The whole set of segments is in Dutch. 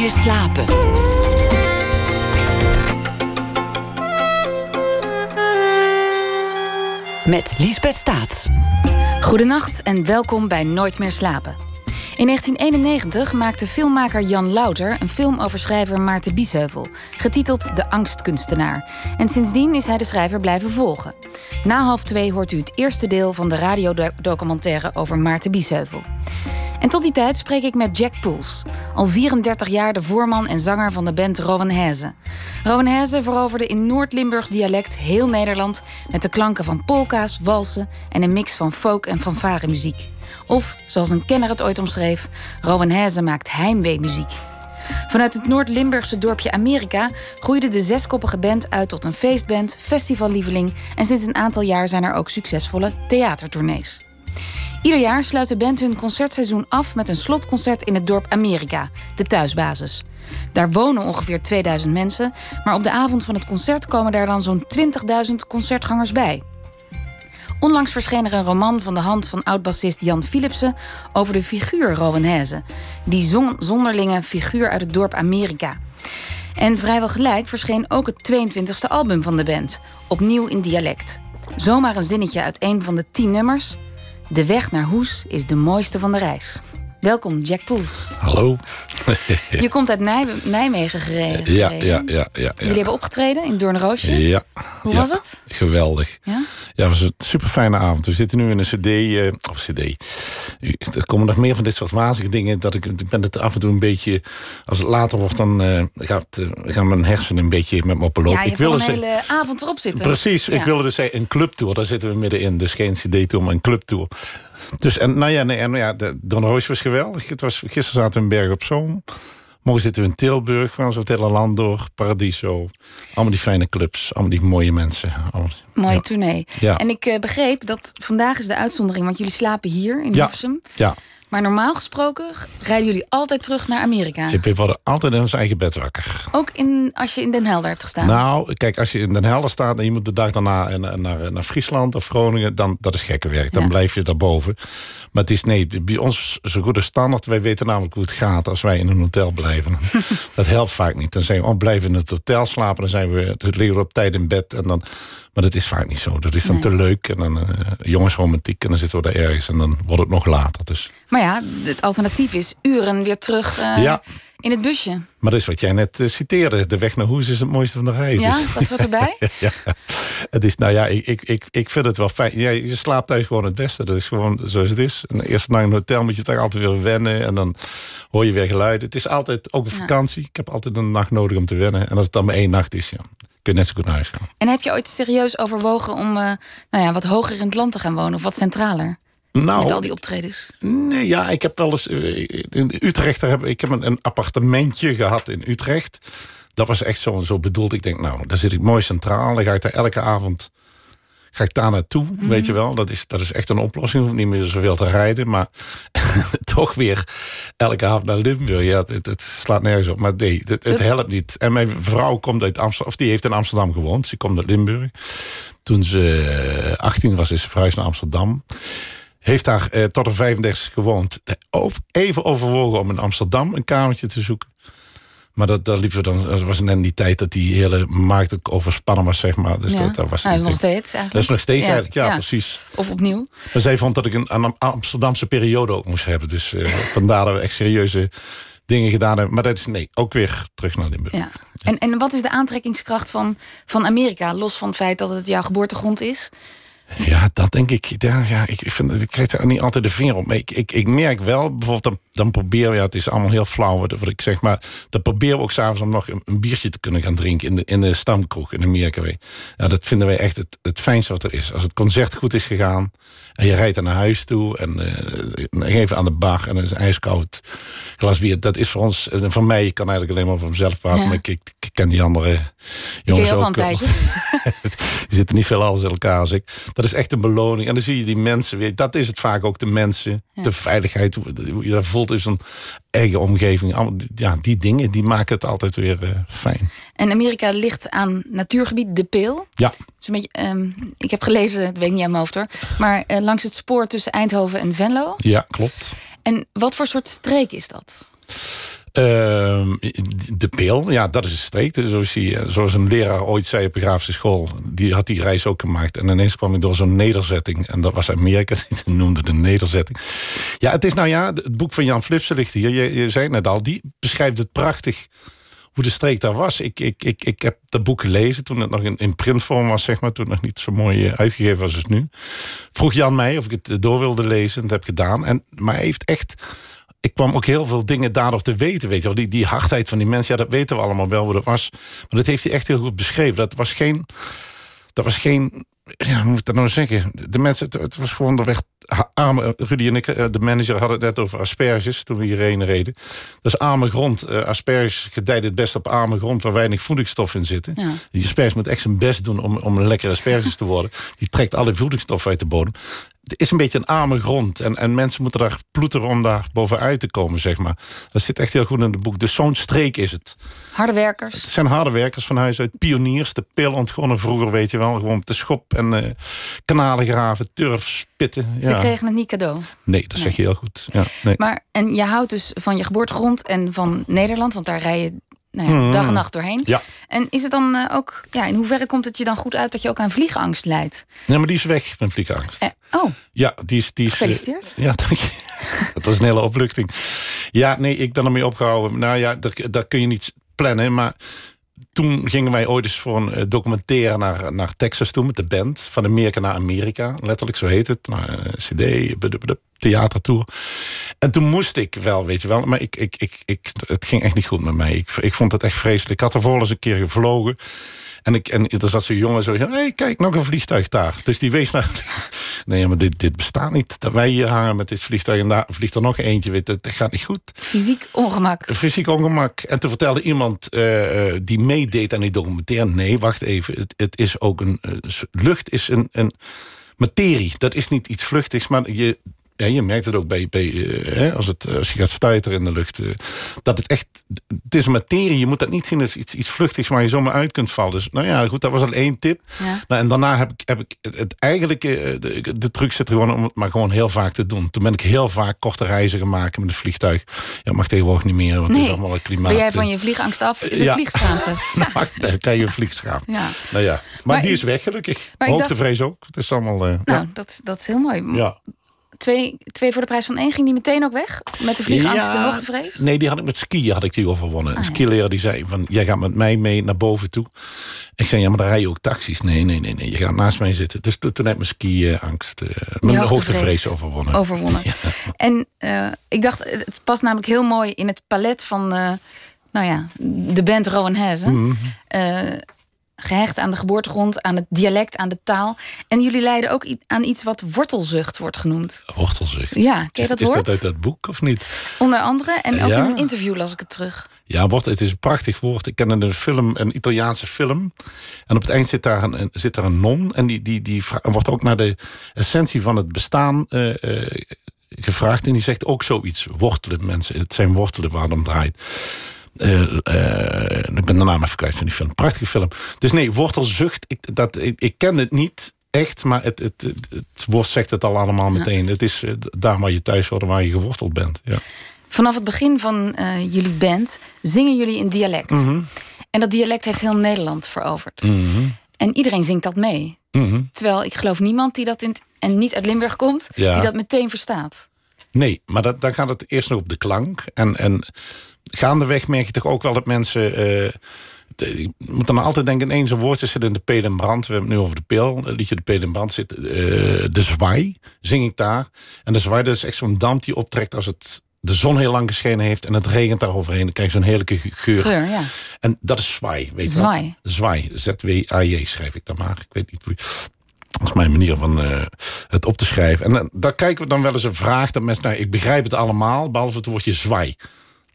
meer slapen. Met Liesbeth Staats. Goedenacht en welkom bij Nooit meer slapen. In 1991 maakte filmmaker Jan Louter een film over schrijver Maarten Biesheuvel, getiteld De Angstkunstenaar. En sindsdien is hij de schrijver blijven volgen. Na half twee hoort u het eerste deel van de radiodocumentaire over Maarten Biesheuvel. En tot die tijd spreek ik met Jack Poels, al 34 jaar de voorman en zanger van de band Rowan Heze. Rowan Heze veroverde in Noord-Limburgs dialect heel Nederland met de klanken van polka's, walsen en een mix van folk en fanfare muziek. Of, zoals een kenner het ooit omschreef, Rowan Heze maakt heimwee-muziek. Vanuit het Noord-Limburgse dorpje Amerika groeide de zeskoppige band uit tot een feestband, festivallieveling en sinds een aantal jaar zijn er ook succesvolle theatertournees. Ieder jaar sluit de band hun concertseizoen af met een slotconcert in het dorp Amerika, de thuisbasis. Daar wonen ongeveer 2000 mensen, maar op de avond van het concert komen daar dan zo'n 20.000 concertgangers bij. Onlangs verscheen er een roman van de hand van oud-bassist Jan Philipsen over de figuur Rowan Heze, die zon zonderlinge figuur uit het dorp Amerika. En vrijwel gelijk verscheen ook het 22e album van de band, opnieuw in dialect. Zomaar een zinnetje uit een van de tien nummers. De weg naar Hoes is de mooiste van de reis. Welkom, Jack Poels. Hallo. Je komt uit Nij Nijmegen gereden. Ja, ja, ja, ja, Jullie hebben opgetreden in Doornroosje. Ja. Hoe was het? Geweldig. Ja? Ja, het was een super fijne avond. We zitten nu in een cd, eh, of cd. Er komen nog meer van dit soort wazige dingen. Dat ik, ik ben het af en toe een beetje, als het later wordt, dan eh, gaat, eh, gaan mijn hersenen een beetje met me op lopen. Ja, je ik al een hele avond erop zitten. Precies, Ja. ik wilde dus zeggen, een clubtour, daar zitten we middenin. Dus geen cd-tour, maar een clubtour. Dus, en, nou ja, nee, en, ja de, Roos was geweldig. Het was, gisteren zaten we in Berg op Zoom. Morgen zitten we in Tilburg, gaan zo het hele land door. Paradiso. Allemaal die fijne clubs, allemaal die mooie mensen. Allemaal- Mooie ja. tournee. Ja. En ik eh, begreep dat vandaag is de uitzondering, want jullie slapen hier in Ja. Hilversum. Ja, Maar normaal gesproken rijden jullie altijd terug naar Amerika. we worden altijd in ons eigen bed wakker. Ook in, als je in Den Helder hebt gestaan. Nou, kijk, als je in Den Helder staat en je moet de dag daarna naar, naar, naar Friesland of Groningen, dan dat is gekke werk. Dan Ja. blijf je daarboven. Maar het is nee, bij ons zo goed als standaard. Wij weten namelijk hoe het gaat als wij in een hotel blijven. dat helpt vaak niet. Dan zijn we, oh, blijven in het hotel slapen. Dan zijn we, het liggen we op tijd in bed. En dan, maar dat is vaak niet zo. Dat is dan Nee. te leuk. En dan eh, jongensromantiek. En dan zitten we daar ergens. En dan wordt het nog later. Dus. Maar ja, het alternatief is uren weer terug eh, Ja. in het busje. Maar dat is wat jij net eh, citeerde. De weg naar Hoes is het mooiste van de reis. Ja, Dus- dat wordt erbij. ja, het is, nou ja, ik, ik, ik, ik vind het wel fijn. Ja, je slaapt thuis gewoon het beste. Dat is gewoon zoals het is. En eerst naar een hotel moet je toch altijd weer wennen. En dan hoor je weer geluiden. Het is altijd ook een Ja. vakantie. Ik heb altijd een nacht nodig om te wennen. En als het dan maar één nacht is, ja, net zo goed naar huis gaan. En heb je ooit serieus overwogen om eh, nou ja, wat hoger in het land te gaan wonen? Of wat centraler? Met al Nou, die optredens. nee, ja, ik heb wel eens eh, in Utrecht. Heb, ik heb een, een appartementje gehad in Utrecht. Dat was echt zo, zo bedoeld. Ik denk, nou, daar zit ik mooi centraal. Dan ga ik daar elke avond ga ik daar naartoe, Mhm. weet je wel. Dat is, dat is echt een oplossing. Hoeft niet meer zoveel te rijden. Maar toch weer elke avond naar Limburg. Ja, het, het slaat nergens op. Maar nee, het, het helpt niet. En mijn vrouw komt uit Amsterdam, of die heeft in Amsterdam gewoond. Ze komt uit Limburg. Toen ze eh, 18 was, is ze verhuisd naar Amsterdam. Heeft daar eh, tot de 35 gewoond. Eh, Even overwogen om in Amsterdam een kamertje te zoeken. Maar dat, dat liepen we dan. Dat was net in die tijd dat die hele markt ook overspannen was, zeg maar. Dus ja. dat, dat was nou, dat is nog steeds eigenlijk. dat is nog steeds Ja, eigenlijk, ja, ja. precies. Of opnieuw. Maar zij vond dat ik een, een Amsterdamse periode ook moest hebben. Dus eh, vandaar dat we echt serieuze dingen gedaan hebben. Maar dat is nee, ook weer terug naar Limburg. Ja. En, en wat is de aantrekkingskracht van, van Amerika? Los van het feit dat het jouw geboortegrond is. Ja, dat denk ik. Ja, ja, ik, vind, ik krijg daar niet altijd de vinger op. Maar ik, ik, ik merk wel, bijvoorbeeld, dan, dan proberen we, ja, het is allemaal heel flauw wat, wat ik zeg, maar dan proberen we ook s'avonds om nog een, een biertje te kunnen gaan drinken in de, in de stamkroeg in Amerika. Ja, dat vinden wij echt het, het fijnste wat er is. Als het concert goed is gegaan en je rijdt naar huis toe en eh, even aan de bar en een ijskoud glas bier. Dat is voor ons, en voor mij, ik kan eigenlijk alleen maar voor mezelf praten, Ja. maar ik, ik, ik ken die andere jongens ook. Die zitten niet veel als in elkaar als ik. Dat is echt een beloning. En dan zie je die mensen weer. Dat is het vaak ook, de mensen. De veiligheid, hoe, je dat voelt in zo'n eigen omgeving. Ja, die dingen, die maken het altijd weer eh, fijn. En Amerika ligt aan natuurgebied De Peel. Ja, een beetje, ehm, ik heb gelezen, dat weet ik niet aan mijn hoofd hoor. Maar eh, langs het spoor tussen Eindhoven en Venlo. ja, klopt. En wat voor soort streek is dat? Ehm, de pil, ja, dat is een streek. Dus zoals, zoals een leraar ooit zei op de grafische school. Die had die reis ook gemaakt. En ineens kwam ik door zo'n nederzetting. En dat was Amerika, die noemde de nederzetting. Ja, het is nou ja, het boek van Jan Flipsen ligt hier. Je, je zei net al, die beschrijft het prachtig hoe de streek daar was. Ik, ik, ik, ik heb dat boek gelezen toen het nog in, in printvorm was, zeg maar. Toen het nog niet zo mooi eh, uitgegeven was als nu. Vroeg Jan mij of ik het door wilde lezen. En dat heb gedaan. En, maar hij heeft echt ik kwam ook heel veel dingen daarover te weten. Weet je wel. Die, die hardheid van die mensen, ja, dat weten we allemaal wel hoe dat was. Maar dat heeft hij echt heel goed beschreven. Dat was geen. Dat was geen. Ja, hoe moet ik dat nou zeggen? De mensen, het, was gewoon de weg. Arme, Rudy en ik, eh, de manager, hadden het net over asperges toen we hierheen reden. Dat is arme grond. Uh, asperges gedijt het best op arme grond waar weinig voedingsstof in zitten. Ja. Die asperges moet echt zijn best doen om, om een lekkere asperges te worden. Die trekt alle voedingsstof uit de bodem het is een beetje een arme grond. En, en mensen moeten daar ploeteren om daar bovenuit te komen, zeg maar. Dat zit echt heel goed in het boek. Dus zo'n streek is het. Harde werkers. Het zijn harde werkers van huis uit. Pioniers, de pil ontgonnen vroeger, weet je wel. Gewoon te schop en uh, kanalen graven, turf spitten. Ze kregen het niet cadeau. Nee, dat zeg je heel goed. Ja, nee. Maar, en je houdt dus van je geboortegrond en van Nederland, want daar rij je nou ja, hmm. dag en nacht doorheen. Ja. En is het dan uh, ook, ja, in hoeverre komt het je dan goed uit dat je ook aan vliegangst leidt? Nee, maar die is weg, mijn vliegangst. Eh, oh. Ja, die is. Die is Gefeliciteerd. Uh, ja, dank je. dat was een hele opluchting. Ja, nee, ik ben ermee opgehouden. Nou ja, dat, kun je niet plannen, maar toen gingen wij ooit eens voor een eh, documentaire naar, naar Texas toe met de band. Van Amerika naar Amerika, letterlijk, zo heet het. Uh, CD, theatertour. En toen moest ik wel, weet je wel. Maar ik, ik, ik, ik, het ging echt niet goed met mij. Ik, ik vond het echt vreselijk. Ik had er eens een keer gevlogen. En, ik, en er zat zo'n jongen zo, hé, hey, kijk, nog een vliegtuig daar. Dus die wees naar... Nee, maar dit, dit bestaat niet. Dat wij hier hangen met dit vliegtuig en daar vliegt er nog eentje. Weet, dat, dat gaat niet goed. Fysiek ongemak. Fysiek ongemak. En toen vertelde iemand uh, die meedeed aan die documentaire... nee, wacht even, het, het is ook een... Uh, lucht is een, een materie. Dat is niet iets vluchtigs, maar je, ja, je merkt het ook bij, bij uh, als, het, als je gaat stuiteren in de lucht. Uh, dat het echt, het is een materie. Je moet dat niet zien als iets, iets vluchtigs waar je zomaar uit kunt vallen. Dus nou ja, goed, dat was al één tip. Ja. Nou, en daarna heb ik, heb ik het eigenlijk, de, de truc zit er gewoon om het maar gewoon heel vaak te doen. Toen ben ik heel vaak korte reizen gemaakt met een vliegtuig. Ja, mag tegenwoordig niet meer, want nee. het is allemaal een klimaat. Ben jij van je vliegangst af? Is het ja. vliegschaamte? nou, je. Ja. Nou ja, maar, maar die is weg gelukkig. Hoogtevrees ook. Het is allemaal... nou, ja. dat, dat is heel mooi. Ja twee, twee voor de prijs van één. Ging die meteen ook weg? Met de vliegangst, ja, de hoogtevrees? Nee, die had ik met skiën had ik die overwonnen. Ah, een skileraar die zei van, jij gaat met mij mee naar boven toe. Ik zei, ja, maar dan rij je ook taxis. Nee, nee, nee, nee. Je gaat naast mij zitten. Dus toen, toen heb ik mijn ski-angst, uh, mijn hoogtevrees overwonnen. Overwonnen. En uh, ik dacht, het past namelijk heel mooi in het palet van... Uh, nou ja, de band Rowan Hazen. Mm -hmm gehecht aan de geboortegrond, aan het dialect, aan de taal. En jullie leiden ook aan iets wat wortelzucht wordt genoemd. Wortelzucht? Ja, ken je dat is, woord? Is dat uit dat boek of niet? Onder andere, en ook in een interview las ik het terug. Ja, het is een prachtig woord. Ik ken een film, een Italiaanse film. En op het eind zit daar een, zit daar een non. En die, die, die wordt ook naar de essentie van het bestaan uh, uh, gevraagd. En die zegt ook zoiets. Wortelen, mensen. Het zijn wortelen waar het om draait. Uh, uh, ik ben de naam even kwijt van die film. Prachtige film. Dus nee, wortelzucht, ik, dat, ik, ik ken het niet echt, maar het, het, het, het woord zegt het al allemaal meteen. Het is uh, daar waar je thuis hoort, waar je geworteld bent. Ja. Vanaf het begin van jullie band zingen jullie in dialect. Mm -hmm. En dat dialect heeft heel Nederland veroverd. Mm -hmm. En iedereen zingt dat mee. Mm -hmm. Terwijl ik geloof niemand die dat in en niet uit Limburg komt, ja. die dat meteen verstaat. Nee, maar dat, dan gaat het eerst nog op de klank. En, en gaandeweg merk je toch ook wel dat mensen... Uh, je moet dan altijd denken, ineens een woordje zit in de peel en brand. We hebben het nu over de peel. Het liedje de peel en brand zit. Uh, de zwaai zing ik daar. En de zwaai dat is echt zo'n damp die optrekt als het de zon heel lang geschenen heeft en het regent daar overheen. Dan krijg je zo'n heerlijke geur. geur ja. En dat is zwaai. Weet zwaai. Je zwaai. Z-W-A-J schrijf ik dan maar. Ik weet niet hoe dat is mijn manier van uh, het op te schrijven. En daar kijken we dan wel eens een vraag dat mensen... Nou, ik begrijp het allemaal, behalve het woordje zwaai.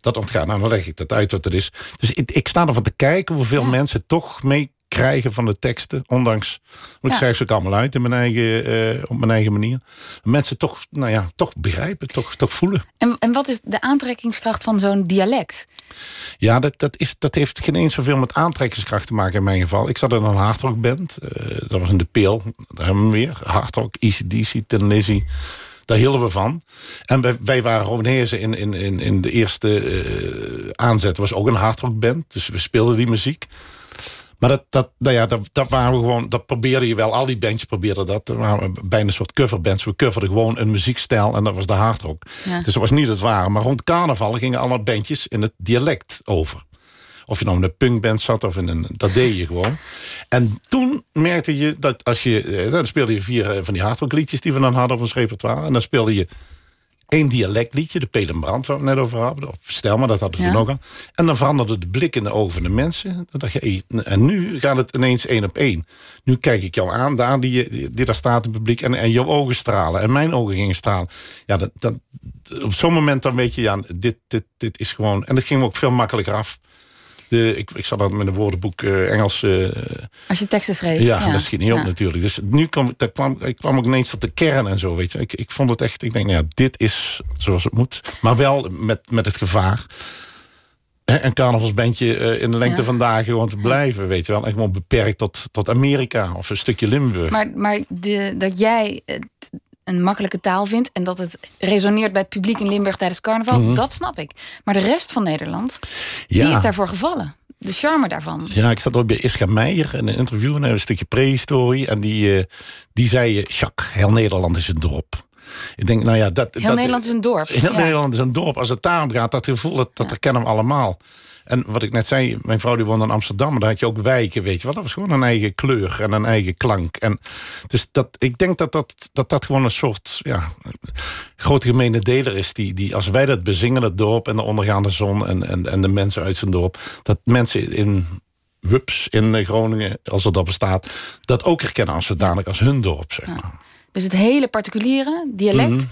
Dat ontgaat. Nou, dan leg ik dat uit wat er is. Dus ik, ik sta ervan te kijken hoeveel ja. mensen toch mee krijgen van de teksten. Ondanks, want ik schrijf ze ook allemaal uit in mijn eigen, uh, op mijn eigen manier. Mensen toch, nou ja, toch begrijpen, toch, toch voelen. En, en wat is de aantrekkingskracht van zo'n dialect? Ja, dat, dat, is, dat heeft geen eens zoveel met aantrekkingskracht te maken in mijn geval. Ik zat in een hardrockband. Uh, dat was in de Peel. Daar hebben we weer. Hardrock, ECDC, Tin Lizzy. Daar hielden we van. En wij, wij waren Ronezen in, in, in, in de eerste uh, aanzetten was ook een hardrockband. Dus we speelden die muziek. Maar dat, dat, nou ja, dat, dat waren we gewoon, dat probeerde je wel. Al die bands probeerden dat. Er waren bijna een soort coverbands. We coverden gewoon een muziekstijl en dat was de hardrock. Dus dat was niet het ware. Maar rond carnaval gingen allemaal bandjes in het dialect over. Of je nou in een punkband zat of in een... Dat deed je gewoon. En toen merkte je dat als je... eh, Dan speelde je vier eh, van die hardrockliedjes die we dan hadden op ons repertoire. En dan speelde je één dialectliedje, de Pelenbrand, waar we het net over hadden. Of stel maar, dat hadden we Ja. toen ook. En dan veranderde de blik in de ogen van de mensen. Dan dacht je, en nu gaat het ineens één op één. Nu kijk ik jou aan, daar die, die, die daar staat in het publiek. En, en jouw ogen stralen. En mijn ogen gingen stralen. Ja, dat, dat, op zo'n moment dan weet je, ja, dit, dit, dit is gewoon... En dat ging me ook veel makkelijker af. De, ik, ik zat dat met een woordenboek eh, Engels... eh, Als je teksten schreef. ja, dat schiet niet op Ja. natuurlijk. Dus nu kwam, daar kwam, ik kwam ook ineens tot de kern en zo, weet je. Ik, ik vond het echt, ik denk, nou ja, dit is zoals het moet. Maar wel met, met het gevaar. Een carnavalsbandje eh, in de lengte Ja. van dagen gewoon te blijven, weet je wel. En gewoon beperkt tot, tot Amerika of een stukje Limburg. Maar, maar de, dat jij een makkelijke taal vindt en dat het resoneert bij het publiek in Limburg tijdens carnaval, dat snap ik. Maar de rest van Nederland, die Mhm. Is daarvoor gevallen. De charme daarvan. Ja, ik zat ook bij Iska Meijer in een interview, en een stukje prehistorie. En die, eh, die zei, eh, Jacques, heel Nederland is een dorp. Ik denk, nou ja, dat... Heel dat, Nederland is een dorp. Heel Ja. Nederland is een dorp. Als het daarom gaat, dat gevoel, dat, dat herkennen we allemaal. En wat ik net zei, mijn vrouw die woonde in Amsterdam... maar daar had je ook wijken, weet je wel. Dat was gewoon een eigen kleur en een eigen klank. En dus dat, ik denk dat dat, dat, dat gewoon een soort... Ja, grote gemene deler is... Die, die als wij dat bezingen, het dorp en de ondergaande zon... en, en, en de mensen uit zijn dorp... dat mensen in Wups in Groningen, als dat bestaat... dat ook herkennen als zodanig als hun dorp, zeg maar. Dus het hele particuliere dialect Mhm.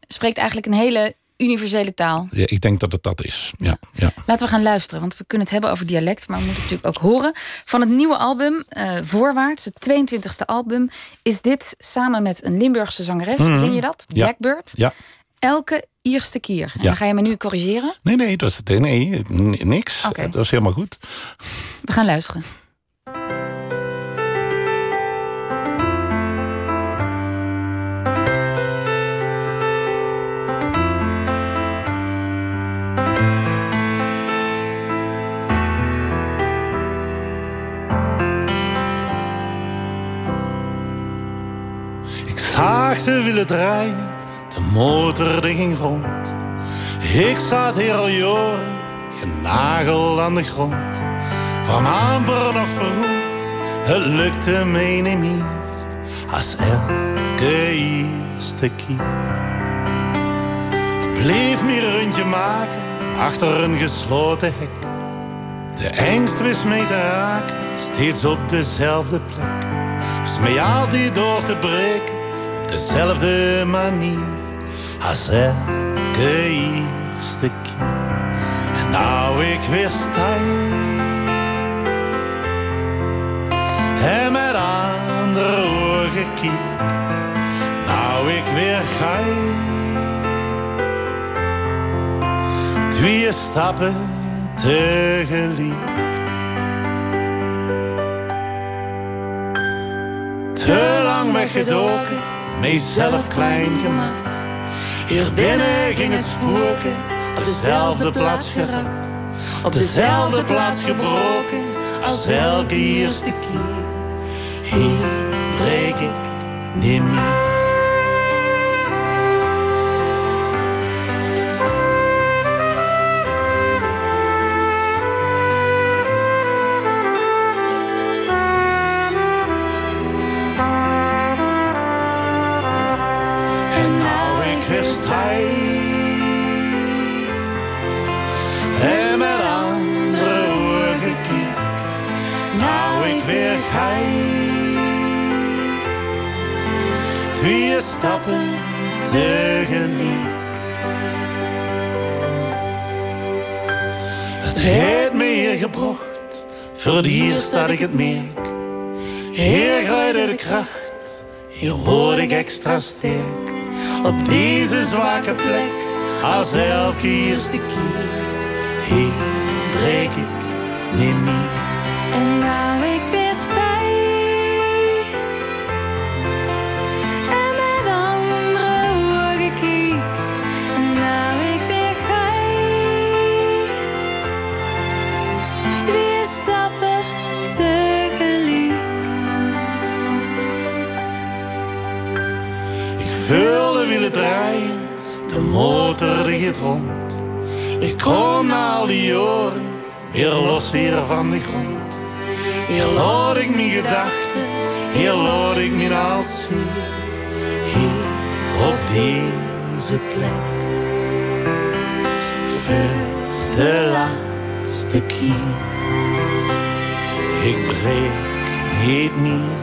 spreekt eigenlijk een hele universele taal. Ja, ik denk dat het dat is, ja. ja. Laten we gaan luisteren, want we kunnen het hebben over dialect, maar we moeten het natuurlijk ook horen. Van het nieuwe album, eh, Voorwaarts, het 22e album, is dit samen met een Limburgse zangeres, zing je dat? Ja. Blackbird. ja. Elke eerste keer. En Ja. dan ga je me nu corrigeren. Nee, nee, dat is, nee, niks. Oké. Dat was helemaal goed. We gaan luisteren. Ik zag de wielen draaien, de motor die ging rond. Ik zat hier al jaren, genageld aan de grond. Kwam amper nog verroet, het lukte me niet meer. Als elke eerste keer. Ik bleef me een rondje maken, achter een gesloten hek. De angst wist mee te raken, steeds op dezelfde plek. Wist mij altijd door te breken, dezelfde manier. Als elke eerste keer. En nou ik weer sta. En met andere ogen kijk. Nou ik weer ga. Twee stappen tegelijk. Te lang weggedoken, mezelf klein gemaakt. Hier binnen ging het spoken, op dezelfde plaats geraakt. Op dezelfde plaats gebroken, als elke eerste keer. Hier breek ik niet meer. Dat ik het merk. Hier grijde de kracht. Hier word ik extra sterk. Op deze zwakke plek. Als elke eerste keer. Hier breek ik niet meer. En nou ik weer Ik kom na al die jaren weer los hier van de grond. Hier laat ik mijn gedachten, hier laat ik mijn zien. Hier op deze plek. Voor de laatste keer. Ik breek niet meer.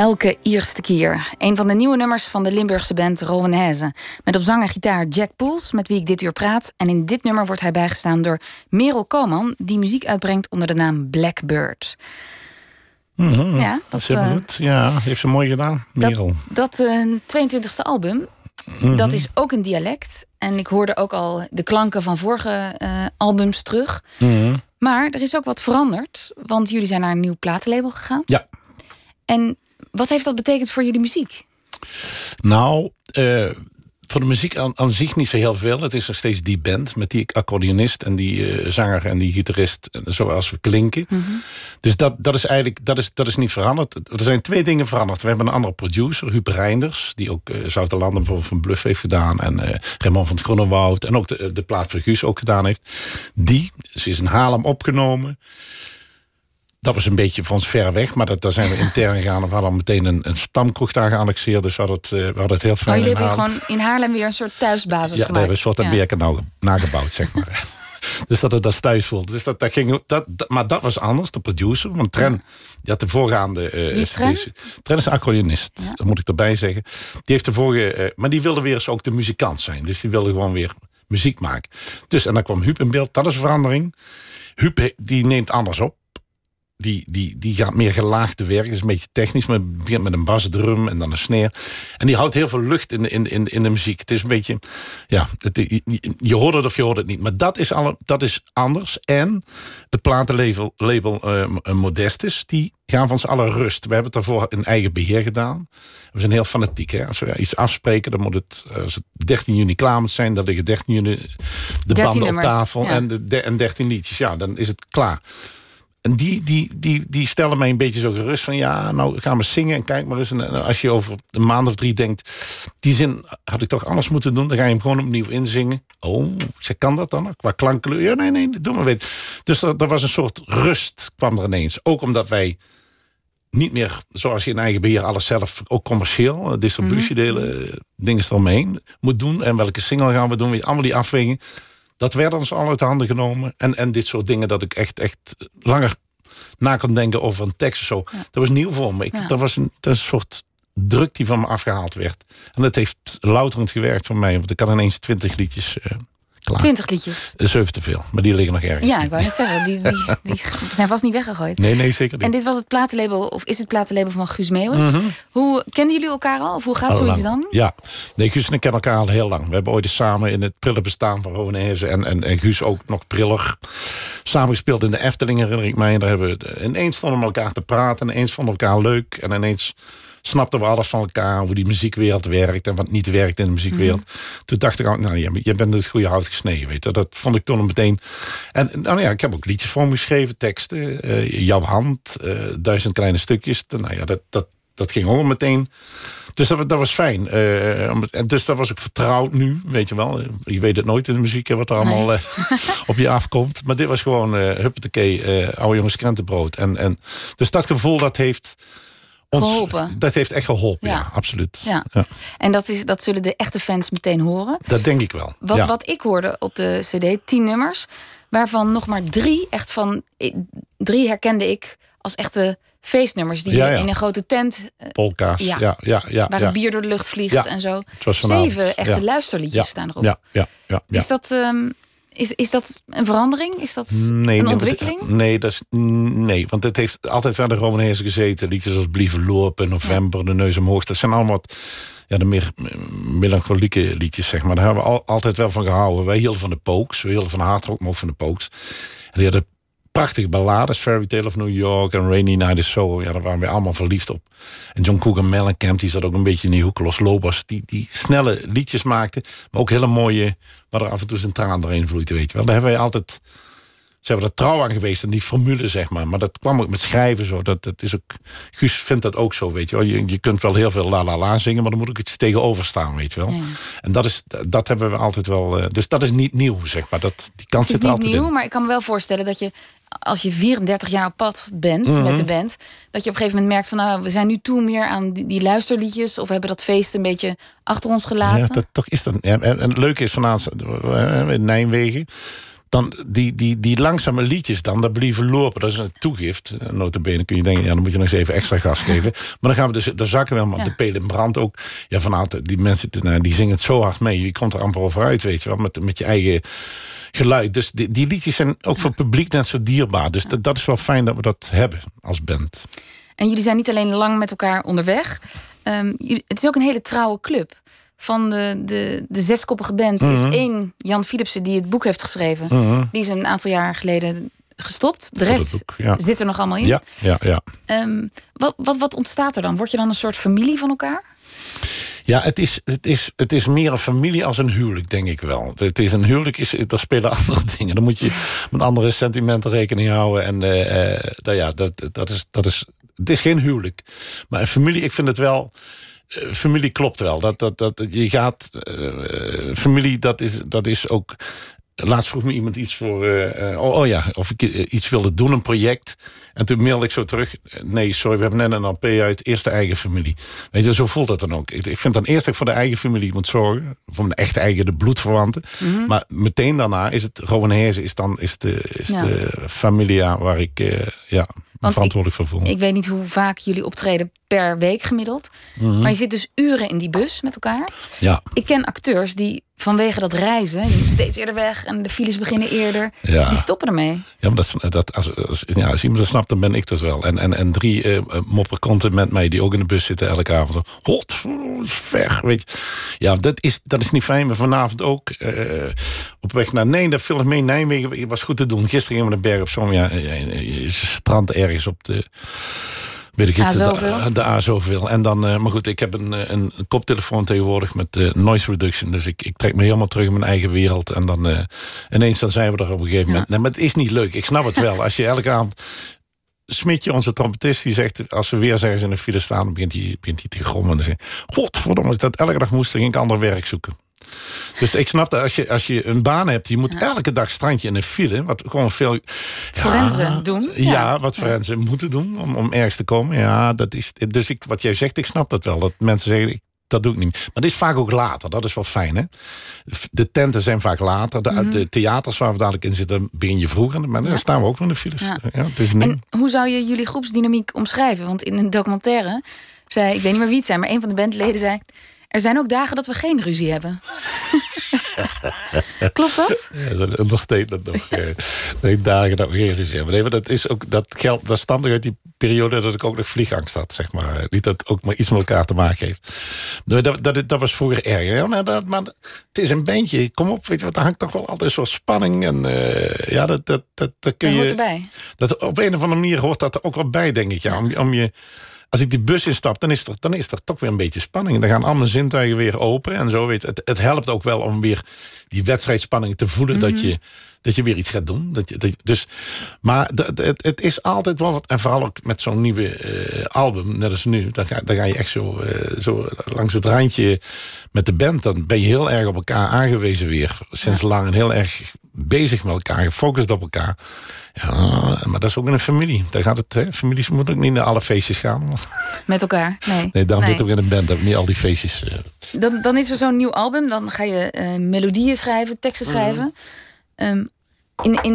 Elke eerste keer. Een van de nieuwe nummers van de Limburgse band Rowanese. Met op zang en gitaar Jack Poels, met wie ik dit uur praat. En in dit nummer wordt hij bijgestaan door Merel Koman... die muziek uitbrengt onder de naam Blackbird. Ja, dat, Ze eh, het. Ja, heeft ze mooi gedaan, Merel. dat eh, 22e album, Mhm. dat is ook een dialect. En ik hoorde ook al de klanken van vorige eh, albums terug. Mhm. Maar er is ook wat veranderd. Want jullie zijn naar een nieuw platenlabel gegaan. Ja, En wat heeft dat betekend voor jullie muziek? nou, eh, voor de muziek aan, aan zich niet zo heel veel. Het is nog steeds die band met die accordeonist en die eh, zanger en die gitarist, eh, zoals we klinken. Dus dat, dat is eigenlijk dat is, dat is niet veranderd. Er zijn twee dingen veranderd. We hebben een andere producer, Huub Reinders, die ook uh, van Bluff heeft gedaan. En eh Raymond van het Groenewoud en ook de, de plaat voor Guus ook gedaan heeft. Die, ze is in Haarlem opgenomen. Dat was een beetje ons ver weg, maar dat, daar zijn we intern gegaan. We hadden meteen een, een stamkroeg daar geannexeerd, dus we hadden het, eh, we hadden het heel fijn jullie in hebben gewoon in Haarlem weer een soort thuisbasis Ja, daar gemaakt. hebben we een soort Ja. Nou nagebouwd, zeg maar. dus dat het dat thuis voelde. Dus dat, dat ging, dat, dat- maar dat was anders, de producer. Want Tren, die had de voorgaande... Wie is Tren? is accordeonist, Ja. dat moet ik erbij zeggen. Die heeft de vorige... eh, maar die wilde weer eens ook de muzikant zijn. Dus die wilde gewoon weer muziek maken. Dus, en dan kwam Huub in beeld. Dat is een verandering. Huub he- die neemt anders op. Die, die, die gaat meer gelaagd te werk. Het is een beetje technisch, maar het begint met een basdrum en dan een snare. En die houdt heel veel lucht in de, in, in, in de muziek. Het is een beetje, ja, het, je, hoort het of je hoort het niet. Maar dat is, alle, dat is anders. En de platenlabel label, eh, Modestus, die gaan van z'n allen rust. We hebben het daarvoor in eigen beheer gedaan. We zijn heel fanatiek. Hè? Als we iets afspreken, dan moet het, als het 13 juni klaar moet zijn. Dan liggen 13 juni de 13 banden op tafel ja. en, de, de- en 13 liedjes. Ja, dan is het klaar. En die, die, die, die stellen mij een beetje zo gerust van... ja, nou gaan we zingen en kijk maar eens. En als je over een maand of drie denkt... die zin had ik toch anders moeten doen... dan ga je hem gewoon opnieuw inzingen. Oh, ik zeg, kan dat dan? Qua klankkleur? Ja, nee, nee, doe maar weet. Dus er, er was een soort rust, kwam er ineens. Ook omdat wij niet meer, zoals je in eigen beheer... alles zelf, ook commercieel, eh, distributiedelen... eh, dingen eromheen moet doen. En welke single gaan we doen? Weet Allemaal die afwegingen. Dat werd ons al uit de handen genomen. En, en dit soort dingen dat ik echt, echt langer na kon denken over een tekst of zo. Dat was nieuw voor me. Ik, Ja. dat, was een, dat een soort druk die van me afgehaald werd. En dat heeft louterend gewerkt voor mij. Want ik kan ineens twintig liedjes eh klaar. 20 liedjes. Eh, Zeven te veel, maar die liggen nog ergens. Ja, ik wou net zeggen, die, die, die zijn vast niet weggegooid. Nee, nee, zeker niet. En dit was het platenlabel, of is het platenlabel van Guus Meeuwis. Hoe kenden jullie elkaar al? Of hoe gaat Al zoiets Mhm. lang. dan? Ja, nee, Guus en ik kennen elkaar al heel lang. We hebben ooit eens samen in het prille bestaan van Rowanese en, en, en Guus ook nog priller. Samen gespeeld in de Efteling, herinner ik mij. En daar hebben we, ineens stonden we elkaar te praten en ineens vonden we elkaar leuk. En ineens snapten we alles van elkaar, hoe die muziekwereld werkt en wat niet werkt in de muziekwereld. Toen dacht ik, nou, je, je bent het goede hout gesneden, weet je. Dat vond ik toen meteen. En nou ja, ik heb ook liedjes voor hem geschreven, teksten. eh, Jouw hand, eh, duizend kleine stukjes. Nou ja, dat, dat, dat ging ook meteen. Dus dat, dat was fijn. Eh, en dus dat was ook vertrouwd nu, weet je wel. Je weet het nooit in de muziek, wat er allemaal op je afkomt. Maar dit was gewoon, eh oude jongens krentenbrood. En, en, dus dat gevoel, dat heeft ons... Geholpen. Dat heeft echt geholpen, ja, Ja. absoluut. Ja. En dat, is, dat zullen de echte fans meteen horen. Dat denk ik wel. Wat, ja. wat ik hoorde op de CD, tien nummers, waarvan nog maar drie echt van. Drie herkende ik als echte feestnummers die Ja, je ja. in een grote tent. eh, Polka's, Ja. ja, ja, ja. waar ja. het bier door de lucht vliegt Ja. en zo. Zeven echte ja. luisterliedjes ja, staan erop. Ja, ja, ja, ja. Is, dat, ehm, is, is dat een verandering? Is dat Nee, een ontwikkeling? nee, dat is, nee, want het heeft altijd aan de Romanezen gezeten. Liedjes als Blieven lopen, November, De Neus omhoog. Dat zijn allemaal wat, ja, de meer eh, melancholieke liedjes, zeg maar. Daar hebben we al, altijd wel van gehouden. Wij hielden van de Pokes. We hielden van hardrock, maar ook van de Pokes. En die hadden prachtige ballades. Fairy Tale of New York en Rainy Night is So. Ja, daar waren we allemaal verliefd op. En John Cougar Mellencamp, die zat ook een beetje in die hoek. Los Lobos, die, die snelle liedjes maakte. Maar ook hele mooie, waar er af en toe zijn traan doorheen vloeit, weet je wel. Daar hebben wij altijd zijn we er trouw aan geweest. En die formule, zeg maar. Maar dat kwam ook met schrijven zo. Dat, dat is ook, Guus vindt dat ook zo, weet je wel. Je, je kunt wel heel veel la la la zingen, maar dan moet ook iets tegenover staan, weet je wel. Ja. En dat, is, dat hebben we altijd wel... eh, dus dat is niet nieuw, zeg maar. Dat, die kans Het is niet nieuw, in. maar ik kan me wel voorstellen dat je... als je 34 jaar op pad bent Mhm. met de band... dat je op een gegeven moment merkt van... nou, we zijn nu toe meer aan die, die luisterliedjes... of we hebben dat feest een beetje achter ons gelaten. Ja, dat, toch is dat. Ja, en, en het leuke is vanavond eh, in Nijmegen. Dan die, die, die langzame liedjes dan, dat blieven lopen. Dat is een toegift. Notabene kun je denken, ja, dan moet je nog eens even extra gas geven. Maar dan gaan we dus, daar zakken we helemaal Ja. de pelen in brand ook. Ja, vanavond, die mensen nou, die zingen het zo hard mee. Je komt er amper over uit, weet je wel, met, met je eigen geluid. Dus die, die liedjes zijn ook voor het publiek net zo dierbaar. Dus dat, dat is wel fijn dat we dat hebben als band. En jullie zijn niet alleen lang met elkaar onderweg. Ehm, het is ook een hele trouwe club. Van de, de, de zeskoppige band Mhm. is één Jan Philipsen die het boek heeft geschreven. Die is een aantal jaar geleden gestopt. De rest boek, ja. zit er nog allemaal in. Ja, ja, ja. Ehm, wat, wat, wat ontstaat er dan? Word je dan een soort familie van elkaar? Ja, het is, het, is, het is meer een familie als een huwelijk, denk ik wel. Het is een huwelijk, is, daar spelen andere dingen. Dan moet je met andere sentimenten rekening houden. En eh, nou ja, dat, dat is, dat is, het is geen huwelijk. Maar een familie, ik vind het wel... eh, familie klopt wel. Dat, dat, dat, je gaat... eh, familie, dat is, dat is ook... Laatst vroeg me iemand iets voor... eh, oh, oh ja, of ik iets wilde doen, een project. En toen mailde ik zo terug... Nee, sorry, we hebben net een LP uit. Eerst de eigen familie. Weet je, zo voelt dat dan ook. Ik, ik vind dan eerst dat ik voor de eigen familie moet zorgen. Voor mijn echte eigen, de bloedverwanten. Maar meteen daarna is het... Rowan Heersen is dan is de, is Ja. de familia waar ik eh, ja, verantwoordelijk voor voel. Ik weet niet hoe vaak jullie optreden per week gemiddeld. Mhm. Maar je zit dus uren in die bus met elkaar. ja. Ik ken acteurs die vanwege dat reizen... je moet steeds eerder weg en de files beginnen eerder. Ja. Die stoppen ermee. Ja, maar dat, dat, als, als, ja, als iemand dat snapt, dan ben ik dat wel. En, en, en drie eh mopperkonten met mij die ook in de bus zitten elke avond. Hot, ver, weet je. Ja, dat is, dat is niet fijn. Maar vanavond ook eh, op weg naar... Nee, dat viel mee. Nijmegen was goed te doen. Gisteren gingen we naar Berg op Zoom. Ja, strand ergens op de... Weet ik het, zoveel? de, de A zoveel. En dan, maar goed, ik heb een, een, koptelefoon tegenwoordig met noise reduction. Dus ik, ik trek me helemaal terug in mijn eigen wereld. En dan eh, ineens dan zijn we er op een gegeven moment. Nee, maar het is niet leuk. Ik snap het wel. Als je elke avond... Smitje, onze trompetist, die zegt... als we weer ergens in de file staan, dan begint hij, begint hij te grommen. En zegt godverdomme, dat elke dag moest... ik ander werk zoeken. Dus ik snap dat als je, als je een baan hebt... je moet elke dag strandje in een file... wat gewoon veel... Ja, Forensen doen. Ja, wat forensen moeten doen om, om ergens te komen. Ja, dat is... Dus ik, wat jij zegt, ik snap dat wel. Dat mensen zeggen, ik, dat doe ik niet. Maar dit is vaak ook later. Dat is wel fijn, hè? De tenten zijn vaak later. De, Mhm. de theaters waar we dadelijk in zitten, begin je vroeger. Maar daar staan we ook nog in de files. Ja. Ja. het is En hoe zou je jullie groepsdynamiek omschrijven? Want in een documentaire zei, ik weet niet meer wie het zijn, maar een van de bandleden zei: Er zijn ook dagen dat we geen ruzie hebben. Klopt dat? Ja, zo'n understatement nog. eh, dagen dat we geen ruzie hebben. Nee, maar dat, is ook, dat geldt, dat stamt uit die periode dat ik ook nog vliegangst had, zeg maar. Niet dat het ook maar iets met elkaar te maken heeft. Dat, dat, dat was vroeger erg. Ja, nou, dat, maar het is een bandje. Kom op, weet je wat, er hangt toch wel altijd een soort spanning. En eh, ja, dat, dat, dat, dat kun Dat je... hoort erbij. Dat, op een of andere manier hoort dat er ook wel bij, denk ik. Ja, om, om je, als ik die bus instap, dan is, er, dan is er toch weer een beetje spanning. Dan gaan alle zintuigen weer open en zo. Weet, het, het helpt ook wel om weer die wedstrijdspanning te voelen. dat, je, dat je weer iets gaat doen. Dat je, dat dus, maar het, het is altijd wel wat. En vooral ook met zo'n nieuwe eh, album, net als nu. Dan ga, dan ga je echt zo, eh, zo langs het randje met de band. Dan ben je heel erg op elkaar aangewezen weer. Sinds lang en heel erg bezig met elkaar. Gefocust op elkaar. Ja, maar dat is ook in een familie. Daar gaat het, hè? Families moeten ook niet naar alle feestjes gaan. want- Met elkaar? Nee. Nee, daarom Nee. zit ook in een band. Dat niet al die feestjes... eh, Dan, dan is er zo'n nieuw album. Dan ga je melodieën schrijven, teksten Mhm. schrijven. Ehm, in, in,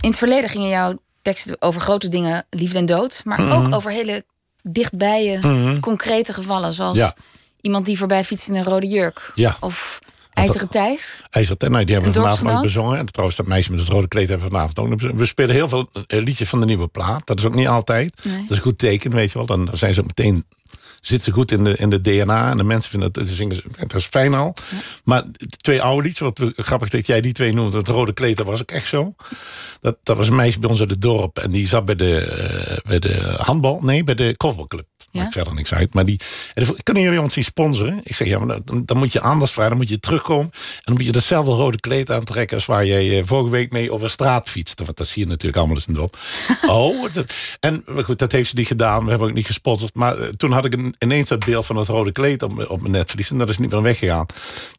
in het verleden gingen jouw teksten over grote dingen, liefde en dood. Maar Mhm. ook over hele dichtbij je concrete gevallen. Zoals Ja. iemand die voorbij fietst in een rode jurk. Ja. Of IJzeren Thijs. IJzer ten, nou, die hebben we vanavond ook bezongen. En trouwens, dat meisje met het rode kleed hebben we vanavond ook bezongen. We spelen heel veel eh, liedjes van de nieuwe plaat. Dat is ook niet altijd. Nee. Dat is een goed teken, weet je wel. Dan zijn ze meteen... Zit ze goed in de, in de DNA en de mensen vinden het, ze zingen, dat is fijn al. Maar de twee oude liedjes, wat grappig dat jij die twee noemt, het rode kleed, dat was ook echt zo. Dat, dat was een meisje bij ons uit het dorp en die zat bij de, eh, bij de handbal, nee, bij de korfbalclub. Maakt verder niks uit. Maar die, kunnen jullie ons zien sponsoren? Ik zeg, ja, maar dan, dan moet je anders vragen. Dan moet je terugkomen. En dan moet je hetzelfde rode kleed aantrekken... als waar jij eh, vorige week mee over straat fietst. Want dat zie je natuurlijk allemaal eens niet op. oh, dat, en goed, dat heeft ze niet gedaan. We hebben ook niet gesponsord. Maar eh, toen had ik een, ineens dat beeld van het rode kleed op, op mijn netvlies. En dat is niet meer weggegaan.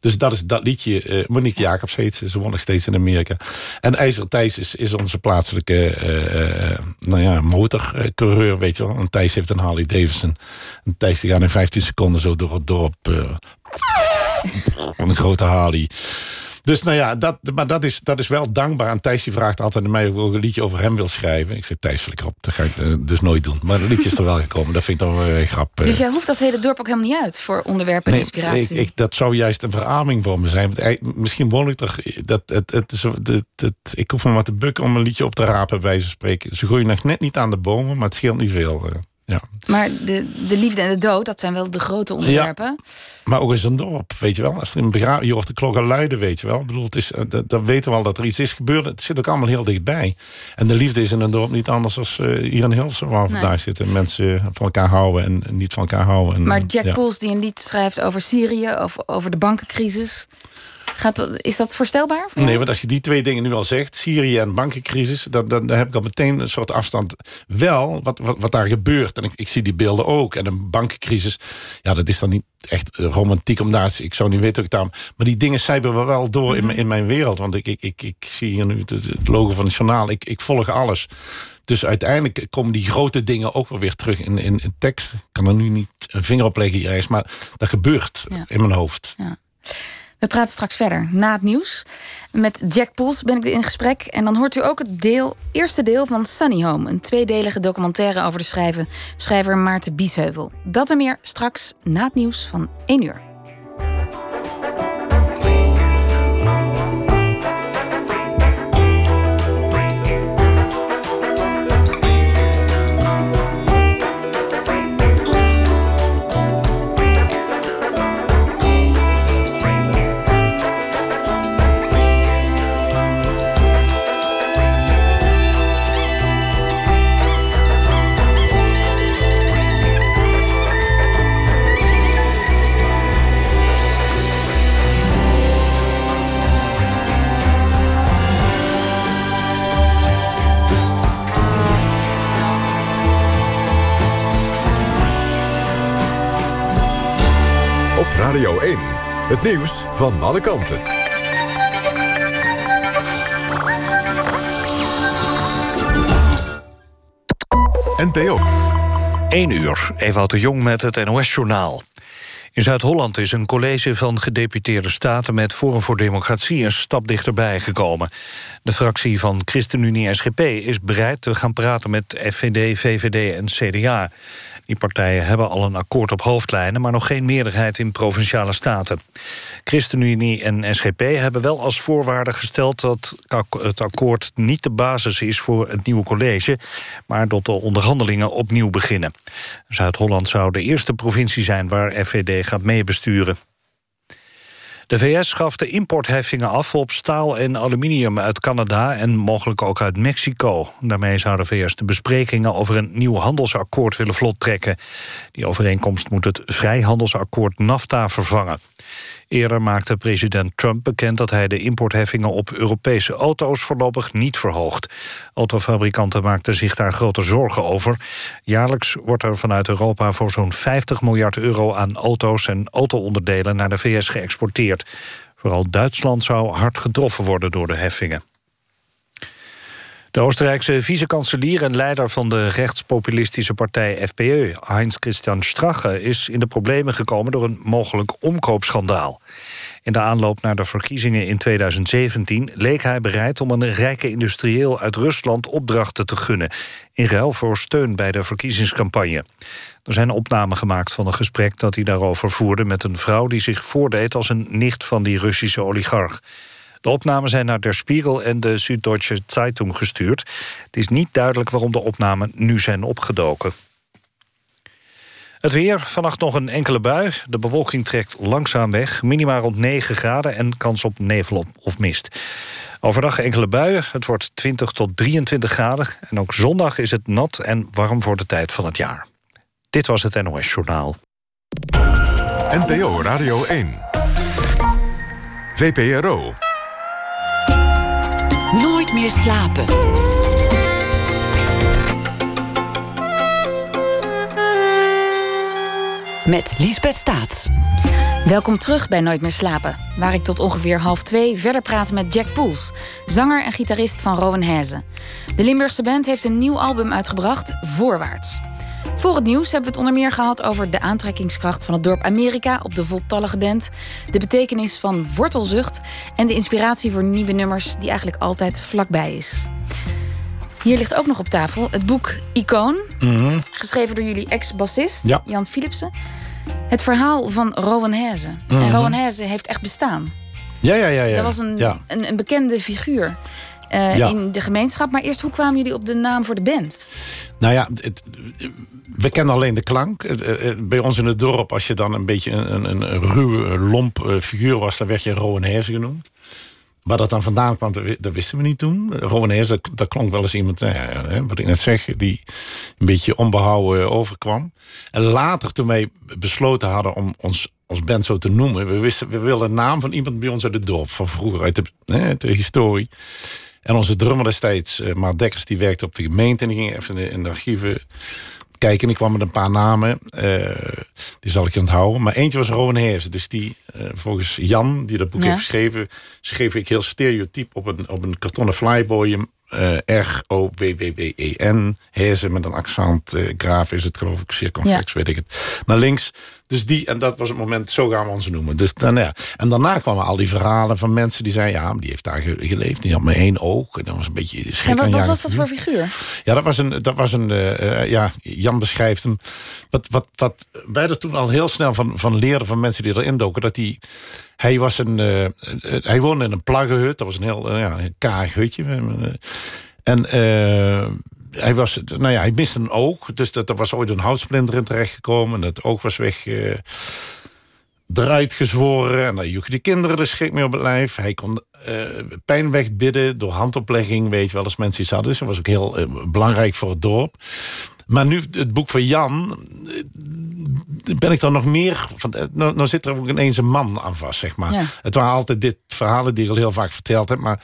Dus dat is dat liedje. eh, Monique Jacobs heet ze. Ze woont nog steeds in Amerika. En IJzer Thijs is, is onze plaatselijke nou ja, motorcoureur, weet je wel. En Thijs heeft een Harley Davidson. En Thijs die gaat in 15 seconden zo door het dorp. eh, een grote Harley. Dus nou ja, dat, maar dat is, dat is wel dankbaar. En Thijs die vraagt altijd aan mij of ik ook een liedje over hem wil schrijven. Ik zeg, Thijs, op, dat ga ik eh, dus nooit doen. Maar het liedje is er wel gekomen, dat vind ik dan wel weer grap. eh. Dus jij hoeft dat hele dorp ook helemaal niet uit voor onderwerpen en inspiratie. ik, ik- dat zou juist een veraming voor me zijn. Want misschien woon ik toch... Dat, het, het, is, het, het, ik hoef maar wat te bukken om een liedje op te rapen, bij wijze van spreken. Ze groeien nog net niet aan de bomen, maar het scheelt niet veel. Ja. Maar de, de liefde en de dood, dat zijn wel de grote onderwerpen. Maar ook in zo'n dorp, weet je wel. Als er een hoort de klokken luiden, weet je wel. Ik bedoel, het is, eh, dat, dat weten we al dat er iets is gebeurd. Het zit ook allemaal heel dichtbij. En de liefde is in een dorp niet anders dan eh, hier in Hilsen... waar we Nee. vandaag zitten. Mensen van elkaar houden en, en niet van elkaar houden. En, Maar eh, Jack ja. Poels die een lied schrijft over Syrië, of over de bankencrisis. Gaat dat, is dat voorstelbaar? voor? Nee, want als je die twee dingen nu al zegt, Syrië en bankencrisis, dan, dan, dan heb ik al meteen een soort afstand. Wel, wat, wat, wat daar gebeurt, en ik, ik zie die beelden ook, en een bankencrisis, ja, dat is dan niet echt eh, romantiek om daar, ik zou niet weten hoe ik daar, maar die dingen zijpelen wel door in, mijn- in mijn wereld, want ik, ik, ik, ik zie hier nu het, logo van het journaal, ik, ik volg alles. Dus uiteindelijk komen die grote dingen ook wel weer terug in, in, in tekst. Ik kan er nu niet een vinger op leggen hier eens, maar dat gebeurt Ja. in mijn hoofd. We praten straks verder na het nieuws. Met Jack Poels ben ik in gesprek. En dan hoort u ook het deel, eerste deel van Sunny Home. Een tweedelige documentaire over de schrijver, schrijver Maarten Biesheuvel. Dat en meer straks na het nieuws van 1 uur. Het nieuws van alle kanten. NPO. 1 uur, Ewout de Jong met het NOS-journaal. In Zuid-Holland is een college van gedeputeerde staten... met Forum voor Democratie een stap dichterbij gekomen. De fractie van ChristenUnie-SGP is bereid te gaan praten... met FVD, VVD en CDA. Die partijen hebben al een akkoord op hoofdlijnen... maar nog geen meerderheid in provinciale staten. ChristenUnie en SGP hebben wel als voorwaarde gesteld... dat het akkoord niet de basis is voor het nieuwe college... maar dat de onderhandelingen opnieuw beginnen. Zuid-Holland zou de eerste provincie zijn waar FVD gaat meebesturen. De VS schaft de importheffingen af op staal en aluminium uit Canada en mogelijk ook uit Mexico. Daarmee zou de VS de besprekingen over een nieuw handelsakkoord willen vlottrekken. Die overeenkomst moet het vrijhandelsakkoord NAFTA vervangen. Eerder maakte president Trump bekend dat hij de importheffingen op Europese auto's voorlopig niet verhoogt. Autofabrikanten maakten zich daar grote zorgen over. Jaarlijks wordt er vanuit Europa voor zo'n 50 miljard euro aan auto's en auto-onderdelen naar de VS geëxporteerd. Vooral Duitsland zou hard getroffen worden door de heffingen. De Oostenrijkse vicekanselier en leider van de rechtspopulistische partij FPE, Heinz-Christian Strache, is in de problemen gekomen door een mogelijk omkoopschandaal. In de aanloop naar de verkiezingen in 2017 leek hij bereid om een rijke industrieel uit Rusland opdrachten te gunnen, in ruil voor steun bij de verkiezingscampagne. Er zijn opnamen gemaakt van een gesprek dat hij daarover voerde met een vrouw die zich voordeed als een nicht van die Russische oligarch. De opnamen zijn naar Der Spiegel en de Süddeutsche Zeitung gestuurd. Het is niet duidelijk waarom de opnamen nu zijn opgedoken. Het weer, vannacht nog een enkele bui. De bewolking trekt langzaam weg. Minima rond 9 graden en kans op nevel of mist. Overdag enkele buien. Het wordt 20 tot 23 graden. En ook zondag is het nat en warm voor de tijd van het jaar. Dit was het NOS Journaal. NPO Radio 1. VPRO. Meer slapen. Met Liesbeth Staats. Welkom terug bij Nooit meer slapen, waar ik tot ongeveer half twee verder praat met Jack Poels, zanger en gitarist van Rowan Hezen. De Limburgse band heeft een nieuw album uitgebracht, Voorwaarts. Voor het nieuws hebben we het onder meer gehad over de aantrekkingskracht van het dorp Amerika op de voltallige band, de betekenis van wortelzucht en de inspiratie voor nieuwe nummers die eigenlijk altijd vlakbij is. Hier ligt ook nog op tafel het boek Icoon, geschreven door jullie ex-bassist Ja. Jan Philipsen. Het verhaal van Rowan Hezen. En Rowan Hezen heeft echt bestaan. Ja, ja, ja. ja. Dat was een, Ja. een, een bekende figuur eh, Ja. in de gemeenschap. Maar eerst, hoe kwamen jullie op de naam voor de band? Nou ja, het- we kennen alleen de klank. Het, eh, eh, Bij ons in het dorp, als je dan een beetje een, een, een ruwe, lomp figuur was... dan werd je Rowan genoemd. Waar dat dan vandaan kwam, dat, wi- dat wisten we niet toen. Rowan dat, dat klonk wel eens iemand, nou ja, wat ik net zeg... die een beetje onbehouden overkwam. En later, toen wij besloten hadden om ons als band zo te noemen... we, wisten, we wilden een naam van iemand bij ons uit het dorp... van vroeger, uit de, hè, uit de historie. En onze drummer destijds, uh, Dekkers, die werkte op de gemeente... en die ging even in de, in de archieven kijken. En ik kwam met een paar namen. eh, die zal ik onthouden. Maar eentje was Rowan Heersen. Dus die, eh, volgens Jan, die dat boek Ja. heeft geschreven... schreef ik heel stereotyp op een, op een kartonnen flyboy... R-O-W-W-W-E-N. Heersen met een accent. graaf is het, geloof ik. Circumflex, weet ik het. Naar links. Dus die, en dat was het moment, zo gaan we ons noemen. Dus dan, ja. En daarna kwamen al die verhalen van mensen die zeiden... ja, maar die heeft daar ge- geleefd. Die had maar één oog. En dat was een beetje schrik En wat, was dat voor figuur? Ja, dat was een. Dat was een eh, eh, ja, Jan beschrijft hem. Wat, wat, wat wij er toen al heel snel van, van leerden van mensen die erin doken. Dat hij. Hij, was een, eh, hij woonde in een plaggenhut. Dat was een heel ja, een kaag hutje. En hij, was, nou ja, hij miste een oog. Dus dat, er was ooit een houtsplinter in terechtgekomen. En dat oog was weg. eruit gezworen. En dan joeg de kinderen de schrik mee op het lijf. Hij kon eh, pijn wegbidden door handoplegging. Weet je wel, als mensen iets hadden. Dus dat was ook heel eh, belangrijk voor het dorp. Maar nu, het boek van Jan... ben ik dan nog meer... Van, nou, nou zit er ook ineens een man aan vast, zeg maar. Ja. Het waren altijd dit verhalen die ik al heel vaak verteld heb. Maar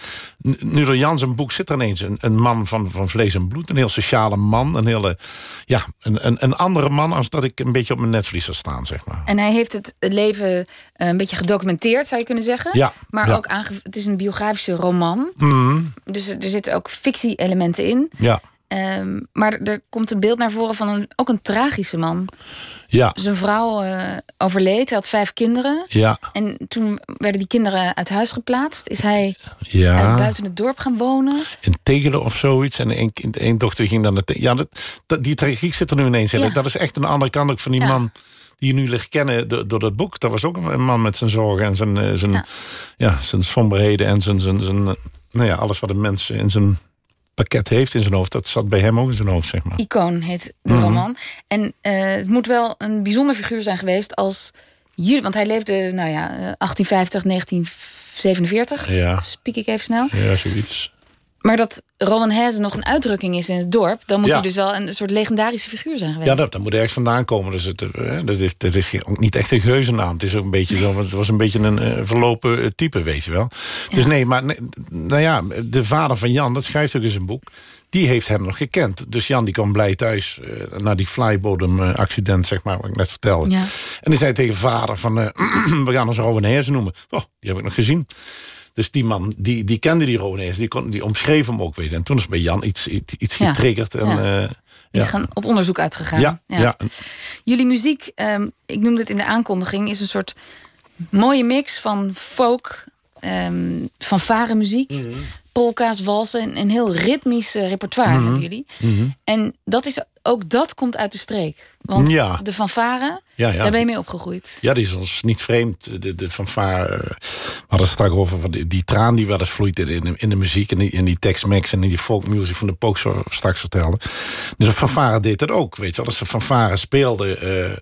nu door Jan zijn boek zit er ineens een, een man van, van vlees en bloed. Een heel sociale man. Een, hele, ja, een, een, een andere man als dat ik een beetje op mijn netvlies zou staan, zeg maar. En hij heeft het, leven eh, een beetje gedocumenteerd, zou je kunnen zeggen. Ja, Maar ja. ook aange het is een biografische roman. Mhm, Dus er er zitten ook fictie-elementen in. ja, Ehm, maar er, komt een beeld naar voren van een, ook een tragische man. ja, Zijn vrouw eh, overleed, hij had vijf kinderen. ja, En toen werden die kinderen uit huis geplaatst. Is hij eh, ja. buiten het dorp gaan wonen. in Tegelen of zoiets. En één één dochter ging dan... naar Te- Ja, dat, dat, die tragiek zit er nu ineens in. Ja. Dat is echt een andere kant ook van die Ja. man... die je nu ligt kennen door, door dat boek. Dat was ook een man met zijn zorgen en zijn, eh, zijn, Ja. zijn somberheden... en zijn, zijn, zijn, eh, nou ja, alles wat een mens in zijn pakket heeft in zijn hoofd... dat zat bij hem ook in zijn hoofd, zeg maar. Icoon heet de Mhm. roman. En eh, het moet wel een bijzonder figuur zijn geweest als jullie. Want hij leefde, nou ja, eh, 1850, 1947. Ja. Spiek ik even snel. Ja, zoiets. Maar dat Rowan Hezen nog een uitdrukking is in het dorp, dan moet Ja. hij dus wel een soort legendarische figuur zijn geweest. Ja, dat, dat moet ergens vandaan komen. Dus het, eh, dat, is, dat is ook niet echt een geuzennaam. Het is ook een beetje zo, want het was een beetje een eh, verlopen eh, type, weet je wel. Dus nee, maar nee, nou ja, de vader van Jan, dat schrijft ook in zijn boek. Die heeft hem nog gekend. Dus Jan die kwam blij thuis eh, na die flybottom accident, zeg maar, wat ik net vertelde. Ja. En die zei tegen vader van, we gaan ons Rowan Heersen noemen. Oh, die heb ik nog gezien. Dus die man, die, die kende die Heersen, die, kon, die omschreef hem ook weer. En toen is bij Jan iets, iets, iets Ja. getriggerd. En, Ja. eh, is ja. gaan op onderzoek uitgegaan. Ja, ja. Jullie muziek, ehm, ik noemde het in de aankondiging, is een soort mooie mix van folk, ehm van muziek, Mhm. polka's, walsen en een heel ritmisch eh, repertoire Mhm. hebben jullie. En dat is, ook dat komt uit de streek. Want Ja. de fanfare, Ja, ja. daar ben je mee opgegroeid. Ja, die is ons niet vreemd. De, de fanfare, eh, we hadden het straks over van die, die traan die wel eens vloeit in, in, de- in de muziek... en die, in die Tex-Mex en in die folkmuziek van de Pook zo straks vertelde. Dus de fanfare deed dat ook, weet je. Als de fanfare speelde eh,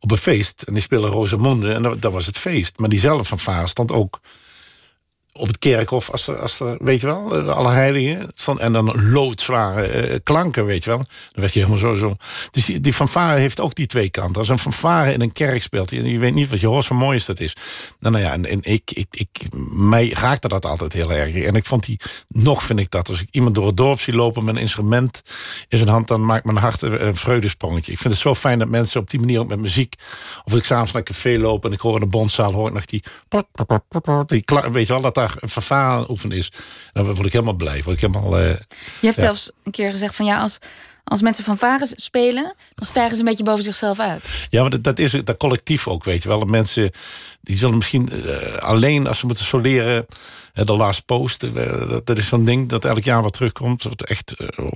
op een feest... en die speelde Rosamunde en dat, dat was het feest. Maar diezelfde fanfare stond ook op het kerkhof, als er, als er weet je wel, eh, alle heiligen. stond- En dan loodzware eh, klanken, weet je wel. Dan werd je helemaal zo. zo. Dus die, die fanfare heeft ook die twee kanten. Als een fanfare in een kerk speelt, je, je weet niet wat je hoort, zo mooi is dat is. Nou, nou ja, en, en ik, ik, ik, mij raakte dat altijd heel erg. En ik vond die, nog vind ik dat, als ik iemand door het dorp zie lopen met een instrument in zijn hand, dan maakt mijn hart een, vreugdesprongetje. Ik vind het zo fijn dat mensen op die manier ook met muziek, of ik s'avonds naar een café loop en ik hoor in de bondzaal, hoor ik nog die, die weet je wel, dat daar een aan het oefenen is. Dan word ik helemaal blij, word ik helemaal... eh, Je hebt Ja. zelfs een keer gezegd van ja, als, als mensen fanfares spelen, dan stijgen ze een beetje boven zichzelf uit. Ja, maar dat, is dat collectief ook, weet je wel. Mensen die zullen misschien eh, alleen als ze moeten soleren. De last post, eh, dat, is zo'n ding dat elk jaar wat terugkomt. Wat echt eh,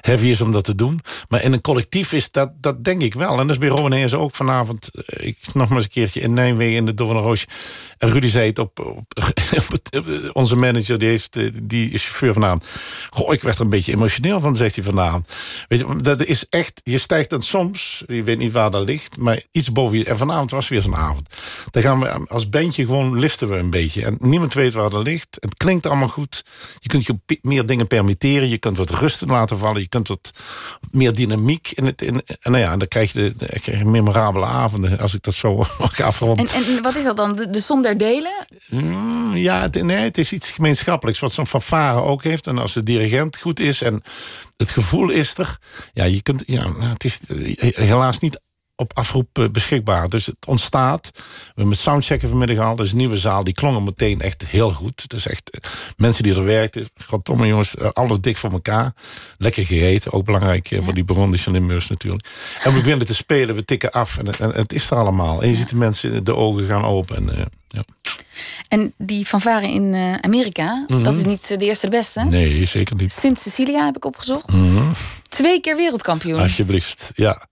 heavy is om dat te doen. Maar in een collectief is dat, dat denk ik wel. En dat is bij Rowan ook vanavond. eh, ik nog maar eens een keertje in Nijmegen in de Doorn Roosje. En Rudy zei het op, op, onze manager, die, heeft, die is chauffeur vanavond. Goh, ik werd er een beetje emotioneel van, zegt hij vanavond. Weet je, dat is echt, je stijgt dan soms, je weet niet waar dat ligt, maar iets boven je. En vanavond was weer zo'n avond. Dan gaan we als bandje gewoon liften we een beetje. En niemand weet waar dat ligt. Het klinkt allemaal goed. Je kunt je meer dingen permitteren. Je kunt wat rust laten vallen. Je kunt wat meer dynamiek in het. In, en nou ja, en dan krijg je, de, krijg je memorabele avonden. Als ik dat zo mag afronden. En, en wat is dat dan? De, de som der delen? Mm, ja, het, nee, het is iets gemeenschappelijks. Wat zo'n fanfare ook heeft. En als de dirigent goed is en het gevoel is er. Ja, je kunt, ja, het is eh, helaas niet op afroep eh, beschikbaar. Dus het ontstaat. We hebben met soundchecken vanmiddag al. Dus een nieuwe zaal. Die klongen meteen echt heel goed. Dus echt eh, mensen die er werkten. Goddomme jongens, eh, alles dik voor elkaar. Lekker gegeten. Ook belangrijk voor die Burondische Limburgers natuurlijk. En we beginnen te spelen. We tikken af. En, het- en het is er allemaal. En je ziet de mensen de ogen gaan open. En, eh, ja. En die fanfare in Amerika, dat is niet de eerste de beste. Nee, zeker niet. Sint Cecilia heb ik opgezocht. Twee keer wereldkampioen. Alsjeblieft, ja.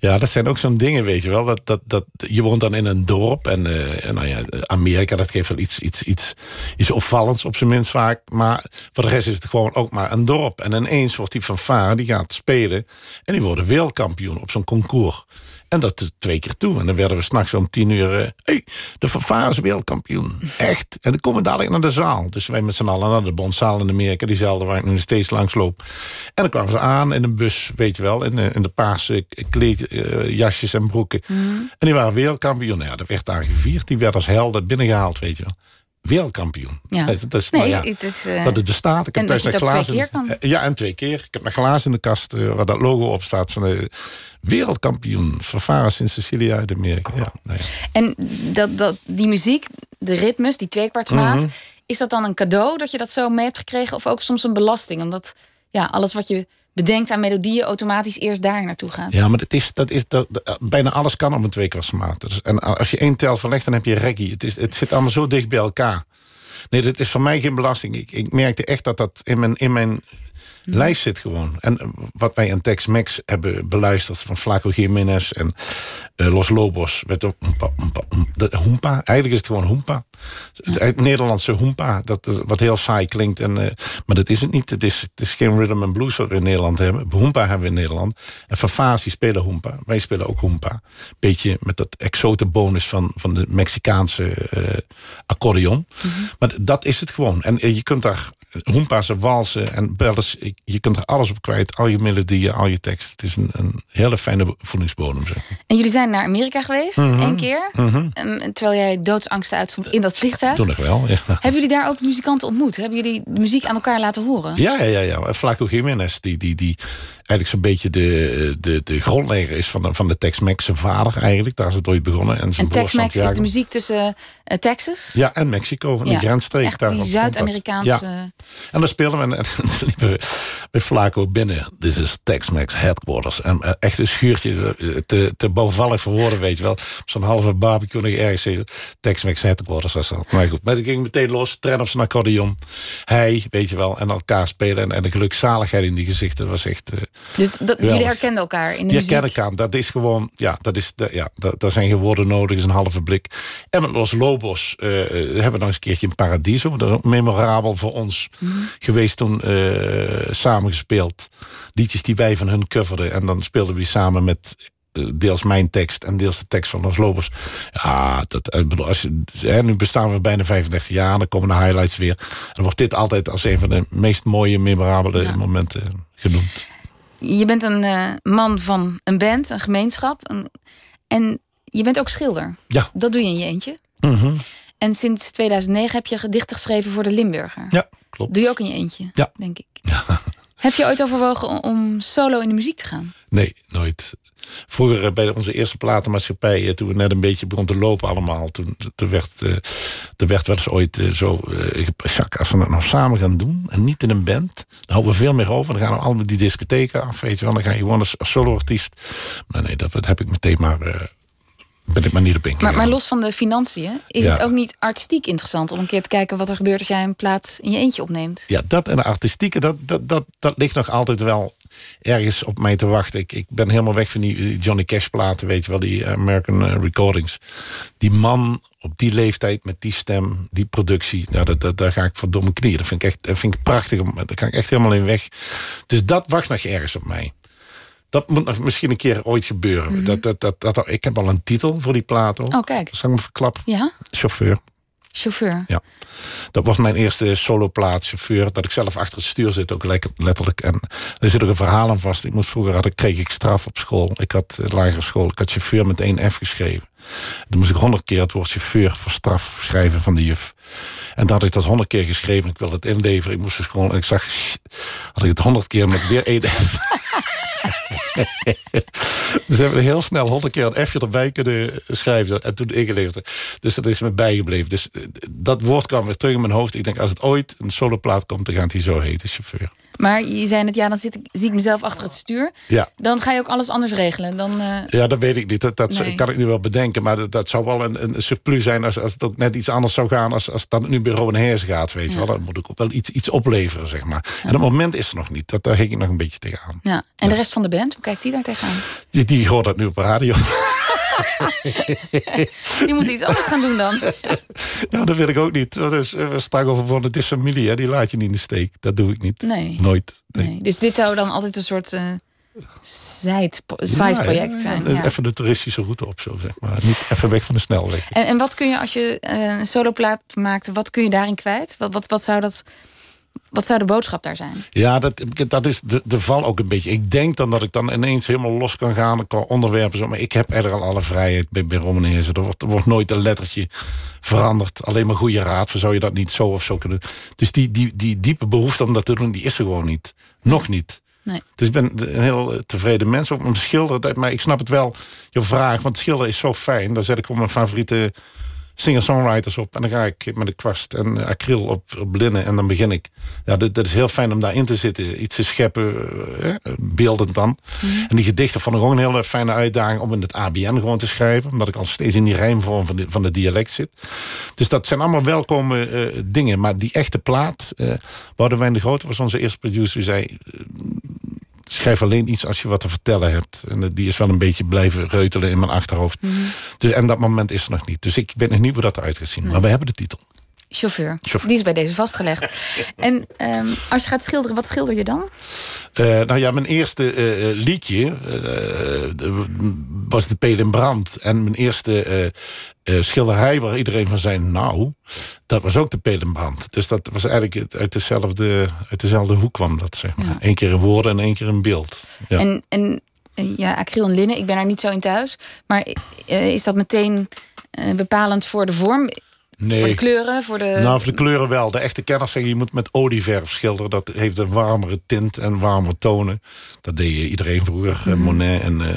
Ja, dat zijn ook zo'n dingen, weet je wel. Dat, dat, dat, je woont dan in een dorp. En, en nou ja, Amerika, dat geeft wel iets, iets, iets, iets opvallends op zijn minst vaak. Maar voor de rest is het gewoon ook maar een dorp. En ineens wordt die fanfare, die gaat spelen. En die worden wereldkampioen op zo'n concours. En dat twee keer toe. En dan werden we s'nachts om tien uur... eh, hey, de fanfare is wereldkampioen. Echt. En dan komen we dadelijk naar de zaal. Dus wij met z'n allen naar de Bondzaal in Amerika. Diezelfde waar ik nu steeds langs loop. En dan kwamen ze aan in een bus, weet je wel. In, de- in de paarse kleed, eh, jasjes en broeken. En die waren wereldkampioen. Ja, dat werd daar gevierd. Die werd als helden binnengehaald, weet je wel. Wereldkampioen. Ja. Dat, dat is, Nee, nou ja, het is, eh, dat het bestaat. Ik heb thuis twee glazen. keer Ja, en twee keer. Ik heb nog glazen in de kast eh, waar dat logo op staat van de wereldkampioen. Vervares in Sicilië uit Amerika. Ja, nou ja. En dat, dat, die muziek, de ritmes, die tweekwartsmaat... Mhm. is dat dan een cadeau dat je dat zo mee hebt gekregen... of ook soms een belasting? Omdat ja, alles wat je bedenkt aan melodieën... automatisch eerst daar naartoe gaat. Ja, maar dat is, dat is, dat, dat- bijna alles kan op een tweekwartsmaat. Dus, en als je één tel verlegt, dan heb je reggae. Het, is, het zit allemaal zo dicht bij elkaar. Nee, dat is voor mij geen belasting. Ik, ik merkte echt dat dat in mijn, in mijn lijf zit gewoon. En eh, wat wij aan Tex-Mex hebben beluisterd... van Flaco Jiménez en eh, Los Lobos... werd ook. De hoempa. Eigenlijk is het gewoon hoempa. Het, het Nederlandse hoempa, dat, wat heel saai klinkt. En, eh, maar dat is het niet. Het is, het is geen rhythm and blues wat we in Nederland hebben. Hoempa hebben we in Nederland. En Fanfares die spelen hoempa. Wij spelen ook hoempa. Beetje met dat exote bonus van, van de Mexicaanse accordeon. Maar d- dat is het gewoon. En je kunt daar hoempa's en walsen en bellers... je kunt er alles op kwijt. Al je melodieën, al je tekst. Het is een, een hele fijne voedingsbodem. Zeg. En jullie zijn naar Amerika geweest, Mhm. één keer. Ehm, terwijl jij doodsangsten uitstond in dat vliegtuig. Toen nog wel, ja. Hebben jullie daar ook muzikanten ontmoet? Hebben jullie de muziek aan elkaar laten horen? Ja, ja, ja. ja. Flaco Jiménez, die, die, die eigenlijk zo'n beetje de, de, de grondlegger is van de, van de Tex-Mex. Zijn vader eigenlijk, daar is het ooit begonnen. En, En Tex-Mex is de muziek tussen eh, Texas... Ja, en Mexico, van Ja, die grensstreek. Echt daar die. Zuid-Amerikaanse... Ja. En dan speelden we en, en dan liepen we bij Flaco binnen. This is Tex-Mex headquarters. En eh, echt een schuurtje, eh, te, te bouwvallig voor woorden, weet je wel. Zo'n halve barbecue nog ergens. Tex-Mex headquarters was dat. Maar goed, maar ik ging meteen los, tren op zijn accordeon. Hij, weet je wel, en elkaar spelen. En, en de gelukzaligheid in die gezichten was echt... Dus dat, jullie herkenden elkaar in de die muziek? herken ik aan. Dat is gewoon, ja, dat is, de, ja da- daar zijn geen woorden nodig, is een halve blik. En met Los Lobos eh, hebben we nog eens een keertje in Paradiso. Dat is ook memorabel voor ons Mhm. geweest toen eh samengespeeld. Liedjes die wij van hun coverden. En dan speelden we die samen met eh, deels mijn tekst en deels de tekst van Los Lobos. Ja, dat, ik bedoel, als je, hè, nu bestaan we bijna 35 jaar, dan komen de highlights weer. En dan wordt dit altijd als een van de meest mooie, memorabele Ja. momenten genoemd. Je bent een eh, man van een band, een gemeenschap. een- en je bent ook schilder. Ja. Dat doe je in je eentje. Mhm. En sinds 2009 heb je gedichten geschreven voor de Limburger. Ja, klopt. Doe je ook in je eentje, Ja. denk ik. Heb je ooit overwogen om, om solo in de muziek te gaan? Nee, nooit. Vroeger eh, bij onze eerste platenmaatschappij, eh, toen we net een beetje begonnen te lopen allemaal, toen, toen werd, eh, er werd wel eens ooit eh, zo, eh, Jacques, als we het nou samen gaan doen en niet in een band, dan houden we veel meer over. Dan gaan we allemaal die discotheken af, weet je wel. Dan ga je gewoon als, soloartiest. Maar nee, dat, dat heb ik meteen maar, eh, ben ik maar niet op Maar, ingegaan. maar los van de financiën, is Ja. het ook niet artistiek interessant om een keer te kijken wat er gebeurt als jij een plaats in je eentje opneemt? Ja, dat en de artistieke, dat, dat, dat, dat ligt nog altijd wel ergens op mij te wachten. Ik, ik ben helemaal weg van die Johnny Cash platen, weet je wel, die American eh, Recordings. Die man op die leeftijd met die stem, die productie, nou, dat, dat, daar ga ik voor domme knieën. Dat vind ik echt dat vind ik prachtig, daar ga ik echt helemaal in weg. Dus dat wacht nog ergens op mij. Dat moet nog misschien een keer ooit gebeuren. dat, dat, dat, dat, ik heb al een titel voor die plaat. hoor. Oh, kijk. Zal ik me verklappen? Ja, Chauffeur. Chauffeur. Ja. Dat was mijn eerste soloplaat, chauffeur. Dat ik zelf achter het stuur zit, ook letterlijk. En er zit ook een verhaal aan vast. Ik moest vroeger, had, kreeg ik straf op school. Ik had eh, lagere school. Ik had chauffeur met één F geschreven. Toen moest ik honderd keer het woord chauffeur voor straf schrijven van de juf. En dan had ik dat honderd keer geschreven. Ik wilde het inleveren. Ik moest dus gewoon, ik zag, had ik het honderd keer met weer één F. dus hebben we heel snel honderd keer een F'je erbij kunnen schrijven. En toen ingeleverd. Dus dat is me bijgebleven. Dus eh, dat woord kwam weer terug in mijn hoofd. Ik denk, als het ooit een soloplaat komt, dan gaat hij zo heten, chauffeur. Maar je zei net, ja, dan zit ik, zie ik mezelf achter het stuur. Ja. Dan ga je ook alles anders regelen. Dan, eh, Ja, dat weet ik niet. Dat, dat Nee. kan ik nu wel bedenken. Maar dat, dat zou wel een, een surplus zijn als, als het ook net iets anders zou gaan... als, als dat nu bij Robin Heers gaat, weet je wel. Dan moet ik ook wel iets, iets opleveren, zeg maar. En op het moment is er nog niet. Dat, daar hing ik nog een beetje tegenaan. ja. En de rest van de band, hoe kijkt die daar tegenaan? Die, die hoort dat nu op radio. Die moet iets anders gaan doen dan. nou, dat wil ik ook niet. Dat is uh, straks over van het is familie. Hè. Die laat je niet in de steek. Dat doe ik niet. Nee. Nooit. Nee. Nee. Dus dit zou dan altijd een soort eh side, side project Ja, zijn. ja, Ja. Even de toeristische route op, zo zeg maar. Niet even weg van de snelweg. En, en wat kun je als je eh, een soloplaat maakt, wat kun je daarin kwijt? Wat, wat, wat, zou dat, wat zou de boodschap daar zijn? Ja, dat, dat is de, de val ook een beetje. Ik denk dan dat ik dan ineens helemaal los kan gaan qua onderwerpen. Zo, maar ik heb eigenlijk al alle vrijheid bij, bij. Er wordt, er wordt nooit een lettertje veranderd. Alleen maar goede raad. Zou je dat niet zo of zo kunnen doen? Dus die, die, die diepe behoefte om dat te doen, die is er gewoon niet. Nog niet. Nee. Dus ik ben een heel eh, tevreden mens. Ook mijn schilderen. Maar ik snap het wel, je vraag. Want schilderen is zo fijn. Daar zet ik gewoon mijn favoriete singer-songwriters op. En dan ga ik met een kwast en eh, acryl op, op linnen. En dan begin ik. Ja, dat, dat is heel fijn om daarin te zitten. Iets te scheppen, eh, beeldend dan. En die gedichten vond ik ook een hele fijne uitdaging... om in het ABN gewoon te schrijven. Omdat ik al steeds in die rijmvorm van de, van de dialect zit. Dus dat zijn allemaal welkome eh, dingen. Maar die echte plaat... eh Boudewijn de Grote was onze eerste producer. Die zei... eh, schrijf alleen iets als je wat te vertellen hebt. En die is wel een beetje blijven reutelen in mijn achterhoofd. Dus, en dat moment is er nog niet. Dus ik weet nog niet hoe dat eruit gaat zien. Maar we hebben de titel. Chauffeur. Chauffeur. Die is bij deze vastgelegd. en ehm, als je gaat schilderen, wat schilder je dan? Uh, nou ja, mijn eerste uh, liedje uh, was De Peel in Brand. En mijn eerste schilderij waar iedereen van zei... nou, dat was ook De Peel in Brand. Dus dat was eigenlijk uit dezelfde, uit dezelfde hoek kwam dat, zeg maar. Ja. Eén keer in woorden en één keer in beeld. Ja. En, en ja, acryl en linnen, ik ben daar niet zo in thuis. Maar is dat meteen bepalend voor de vorm? Nee. Voor de kleuren? Voor de... Nou, voor de kleuren wel. De echte kenners zeggen je moet met olieverf schilderen. Dat heeft een warmere tint en warmere tonen. Dat deed iedereen vroeger. Mm. Monet en uh,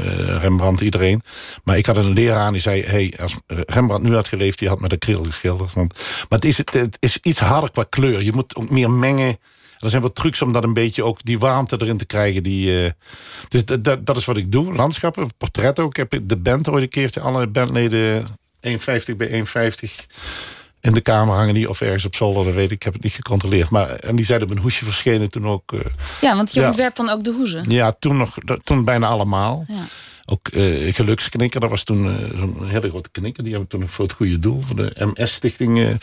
Rembrandt, iedereen. Maar ik had een leraar die zei... Hey, als Rembrandt nu had geleefd, die had met acryl geschilderd. Want, maar het is, het is iets harder qua kleur. Je moet ook meer mengen. Er zijn wat trucs om dat een beetje ook die warmte erin te krijgen. Die, uh, dus dat, dat, is wat ik doe. Landschappen, portret ook. Ik heb de band ooit een keertje, alle bandleden 1,50 bij 1,50 in de kamer hangen die of ergens op zolder, dat weet ik. Ik heb het niet gecontroleerd. Maar, en die zijn op een hoesje verschenen toen ook. Uh, ja, want je ja. ontwerpt dan ook de hoezen. Ja, toen, nog, toen bijna allemaal. Ja. Ook eh, Geluksknikker, dat was toen eh, zo'n hele grote knikker. Die hebben we toen voor het goede doel, voor de MS-stichting. eh,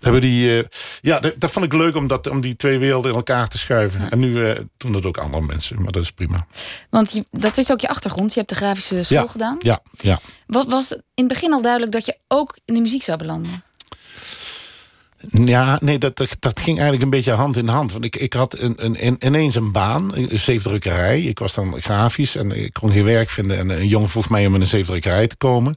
hebben die, ja, dat, dat vond ik leuk om, dat, om die twee werelden in elkaar te schuiven. En nu doen dat ook andere mensen, maar dat is prima. Want je, dat is ook je achtergrond. Je hebt de grafische school Ja, gedaan. ja, ja. Wat was in het begin al duidelijk dat je ook in de muziek zou belanden? Ja, nee, dat, dat, ging eigenlijk een beetje hand in hand. Want ik, ik had een, een, een- ineens een baan, een zeefdrukkerij. Ik was dan grafisch en ik kon geen werk vinden. En een jongen vroeg mij om in een zeefdrukkerij te komen.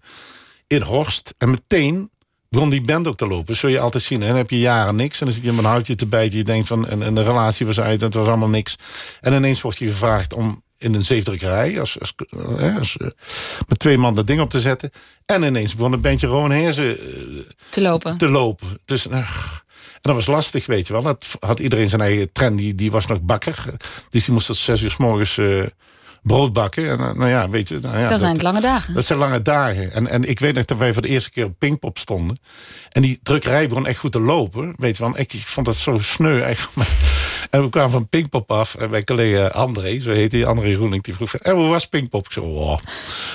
In Horst. En meteen begon die band ook te lopen. Zul je altijd zien. En dan heb je jaren niks. En dan zit je met een houtje te bijten. Je denkt van, en, de relatie was uit en het was allemaal niks. En ineens wordt je gevraagd om in een zeefdrukkerij... Als, als, eh, als, eh, met twee man dat ding op te zetten. En ineens begon een bandje Rowan eh, Te lopen. te lopen. Dus, eh, en dat was lastig, weet je wel. Dat had iedereen zijn eigen trend. Die, die was nog bakker. Dus die moest tot zes uur s morgens eh, brood bakken. En eh, nou ja, weet je. Nou ja, dat zijn lange dagen. dat zijn lange dagen. En, en ik weet nog dat wij voor de eerste keer op Pinkpop stonden. En die drukkerij begon echt goed te lopen. Weet je wel, ik, ik vond dat zo sneu eigenlijk. En we kwamen van Pinkpop af. En mijn collega André, zo heet hij, André Roeling, die vroeg. En hoe was Pinkpop? Ik zo, oh,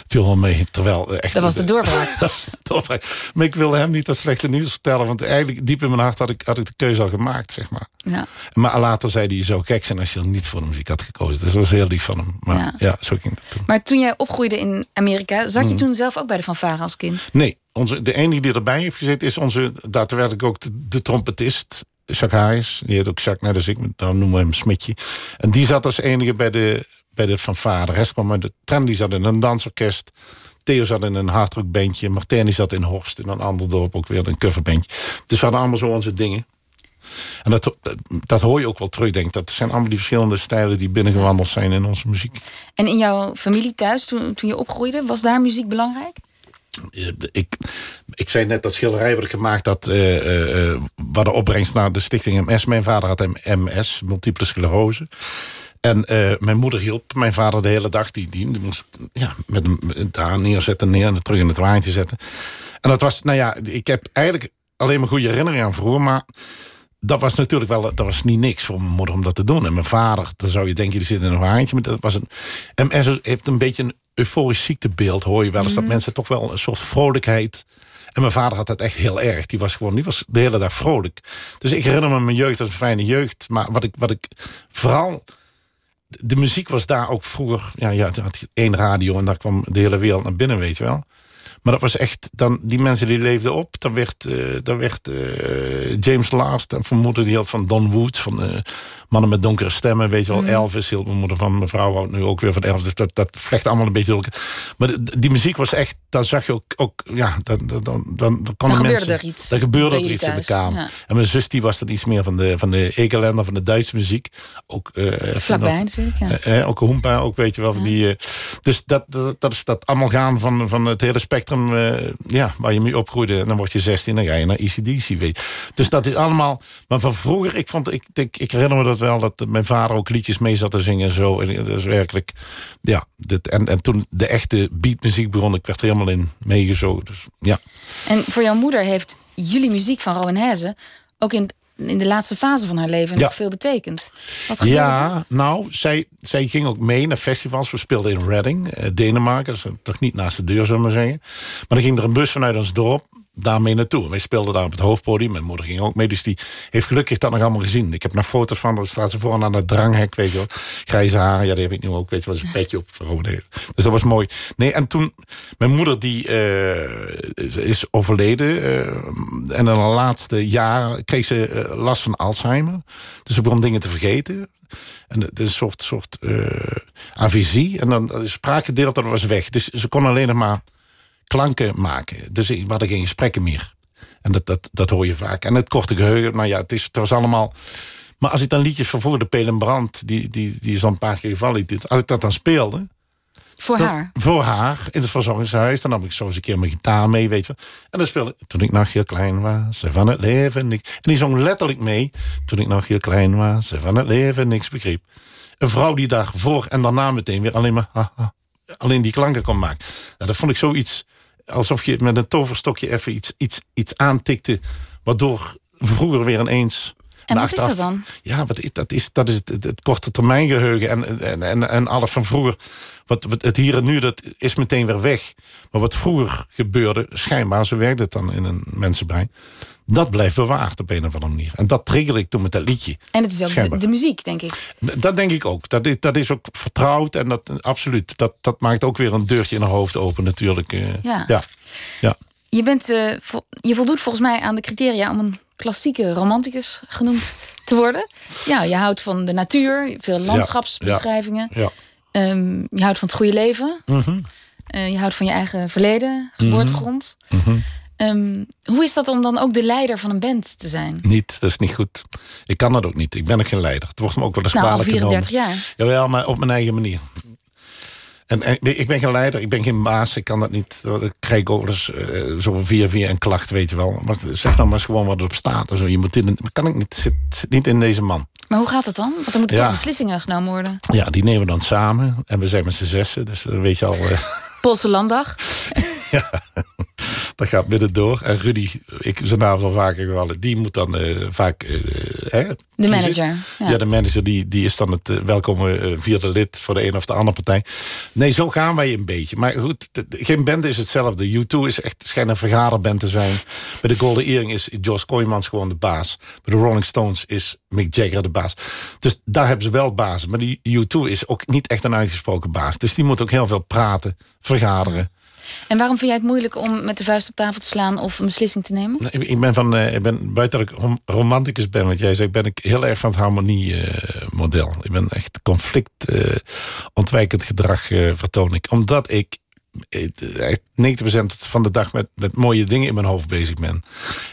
viel wel mee. Terwijl eh, echt... Dat was de doorbraak. Dat was de doorbraak. Maar ik wilde hem niet dat slechte nieuws vertellen. Want eigenlijk diep in mijn hart had ik, had ik de keuze al gemaakt, zeg maar. Ja. Maar later zei hij, je zou gek zijn als je dan niet voor de muziek had gekozen. Dus dat was heel lief van hem. Maar Ja. ja, zo ging het toen. Maar toen jij opgroeide in Amerika, zat je toen zelf ook bij de fanfare als kind? Nee, onze, de enige die erbij heeft gezeten is onze daadwerkelijk ook de, de trompetist. Hayes, die heet ook Jacques, net als ik, dan noemen we hem Smitje. En die zat als enige bij de, bij de fanfare. De rest kwam uit de Trendy zat in een dansorkest. Theo zat in een hardrockbandje. Martini zat in Horst, in een ander dorp ook weer een coverbandje. Dus we hadden allemaal zo onze dingen. En dat, dat hoor je ook wel terug, denk ik. Dat zijn allemaal die verschillende stijlen die binnengewandeld zijn in onze muziek. En in jouw familie thuis, toen, toen je opgroeide, was daar muziek belangrijk? Eh, Ik, ik zei net dat schilderij gemaakt eh, eh, waar de opbrengst naar de stichting MS. Mijn vader had MS, multiple sclerose. En mijn moeder hielp mijn vader de hele dag. Die, die, die moest ja, met hem daar neerzetten, neer en terug in het waantje zetten. En dat was, nou ja, ik heb eigenlijk alleen maar goede herinneringen aan vroeger. Maar dat was natuurlijk wel, dat was niet niks voor mijn moeder om dat te doen. En mijn vader, dan zou je denken, die zit in een waantje. Maar dat was een, MS heeft een beetje een euforisch ziektebeeld, hoor je wel eens. Dat mensen toch wel een soort vrolijkheid... En mijn vader had dat echt heel erg. Die was gewoon, die was de hele dag vrolijk. Dus ik herinner me mijn jeugd als een fijne jeugd. Maar wat ik, wat ik vooral de muziek was daar ook vroeger. Ja, ja, had je één radio en daar kwam de hele wereld naar binnen, weet je wel. Maar dat was echt, dan, die mensen die leefden op. Dan werd, eh dan werd eh, James Last, en mijn moeder die had van Don Wood, van eh, Mannen met donkere stemmen, weet je wel. Elvis hield mijn moeder van, mijn vrouw houdt nu ook weer van Elvis. Dus dat, dat vlecht allemaal een beetje door. Maar die muziek was echt, daar zag je ook, ook ja, dan, dan, dan, dan, gebeurde mensen, er iets Dan gebeurde er iets in de kamer. ja. En mijn zus die was dan iets meer van de, van de Ekelender, van de Duitse muziek. Ook, van Vlakbij natuurlijk, ja. eh, ook hoempa, ook weet je wel. van Die, dus dat, dat, dat is dat allemaal gaan van, van het hele spectrum ja, waar je mee opgroeide. En dan word je 16, dan ga je naar ECDC. Weet. Dus dat is allemaal. Maar van vroeger, ik, vond, ik, ik, ik herinner me dat wel, dat mijn vader ook liedjes mee zat te zingen en zo. En dat is werkelijk, ja. Dit, en, en toen de echte beatmuziek begon, ik werd er helemaal in meegezogen. Dus ja. En voor jouw moeder heeft jullie muziek van Rowan Hezen ook in, in de laatste fase van haar leven Ja. nog veel betekend. Wat? Ja, nou, zij, zij ging ook mee naar festivals. We speelden in Reading, eh, Denemarken. Dat is toch niet naast de deur, zullen we maar zeggen. Maar dan ging er een bus vanuit ons dorp daarmee naartoe. Wij speelden daar op het hoofdpodium. Mijn moeder ging ook mee, dus die heeft gelukkig dat nog allemaal gezien. Ik heb nog foto's van, daar staat ze voor aan het dranghek, weet je wel. Grijze haren, ja, die heb ik nu ook, weet je wel, een petje op. Dus dat was mooi. Nee, en toen, mijn moeder die eh, is overleden. eh, en in de laatste jaren kreeg ze eh, last van Alzheimer. Dus ze begon dingen te vergeten. En het is een soort, soort avisie. En dan spraakgedeelte was weg. Dus ze kon alleen nog maar klanken maken. Dus we hadden geen gesprekken meer. En dat, dat, dat hoor je vaak. En het korte geheugen, nou ja, het, is, het was allemaal... Maar als ik dan liedjes van voor de Pelen Brand... die, die, die is al een paar keer gevallen... als ik dat dan speelde... Voor dan- haar. Voor haar, in het verzorgingshuis. Dan nam ik zo eens een keer mijn gitaar mee, weet je. En dan speelde. Toen ik nog heel klein was, en van het leven niks... En die zong letterlijk mee... Toen ik nog heel klein was, en van het leven niks begreep. Een vrouw die daar voor en daarna meteen weer alleen maar... ha, ha, alleen die klanken kon maken. Nou, dat vond ik zoiets... Alsof je met een toverstokje even iets, iets, iets aantikte... waardoor vroeger weer ineens En wat is dat dan? Ja, wat is, dat is, dat is het, het, het korte termijn geheugen en, en, en, en alles van vroeger. Wat, wat, het hier en nu, dat is meteen weer weg. Maar wat vroeger gebeurde, schijnbaar, zo werkt het dan in een mensenbrein. Dat blijft bewaard op een of andere manier. En dat trigger ik toen met dat liedje. En het is ook de, muziek, denk ik. Dat denk ik ook. Dat is, dat is ook vertrouwd en dat, absoluut. Dat, dat maakt ook weer een deurtje in haar hoofd open natuurlijk. eh. Ja. ja. ja. Je, bent, eh, vo- je voldoet volgens mij aan de criteria om een klassieke romanticus genoemd te worden. Ja, je houdt van de natuur, veel landschapsbeschrijvingen. ja. Ehm, je houdt van het goede leven. Mhm. Eh, je houdt van je eigen verleden, geboortegrond. Ehm, hoe is dat om dan ook de leider van een band te zijn? Niet, dat is niet goed. Ik kan dat ook niet. Ik ben ook geen leider. Het wordt me ook wel eens Nou, al kwalijk 34 genomen. jaar. Jawel, maar op mijn eigen manier. En, en ik ben geen leider, ik ben geen baas, ik kan dat niet. Dan krijg ik ook eens eh, zo via via een klacht, weet je wel. Maar zeg nou maar eens gewoon wat erop staat. En zo. Je moet in, kan ik niet, zit, zit niet in deze man. Maar hoe gaat het dan? Want er moeten Ja. beslissingen genomen worden. Ja, die nemen we dan samen. En we zijn met z'n zessen, dus dan weet je al... eh, Poolse landdag. dat gaat midden door. En Rudy, ik zijn naam al vaker gevallen, die moet dan eh, vaak... eh, hè, De manager. Ja. Ja. de manager die, die is dan het eh, welkome vierde lid voor de een of de andere partij. Nee, zo gaan wij een beetje. Maar goed, geen band is hetzelfde. U2 is echt schijnt een vergaderband te zijn. Bij de Golden Earring is Josh Kooijmans gewoon de baas. Bij de Rolling Stones is Mick Jagger de baas. Dus daar hebben ze wel baas. Maar die U2 is ook niet echt een uitgesproken baas. Dus die moet ook heel veel praten, vergaderen. En waarom vind jij het moeilijk om met de vuist op tafel te slaan of een beslissing te nemen? Nou, Ik ben van, eh, ik ben, buiten dat ik rom- romanticus ben, wat jij zegt, ben ik heel erg van het harmonie-model. ik ben echt conflict eh, ontwijkend gedrag eh, vertoon ik. Omdat ik 90% van de dag met, met mooie dingen in mijn hoofd bezig ben.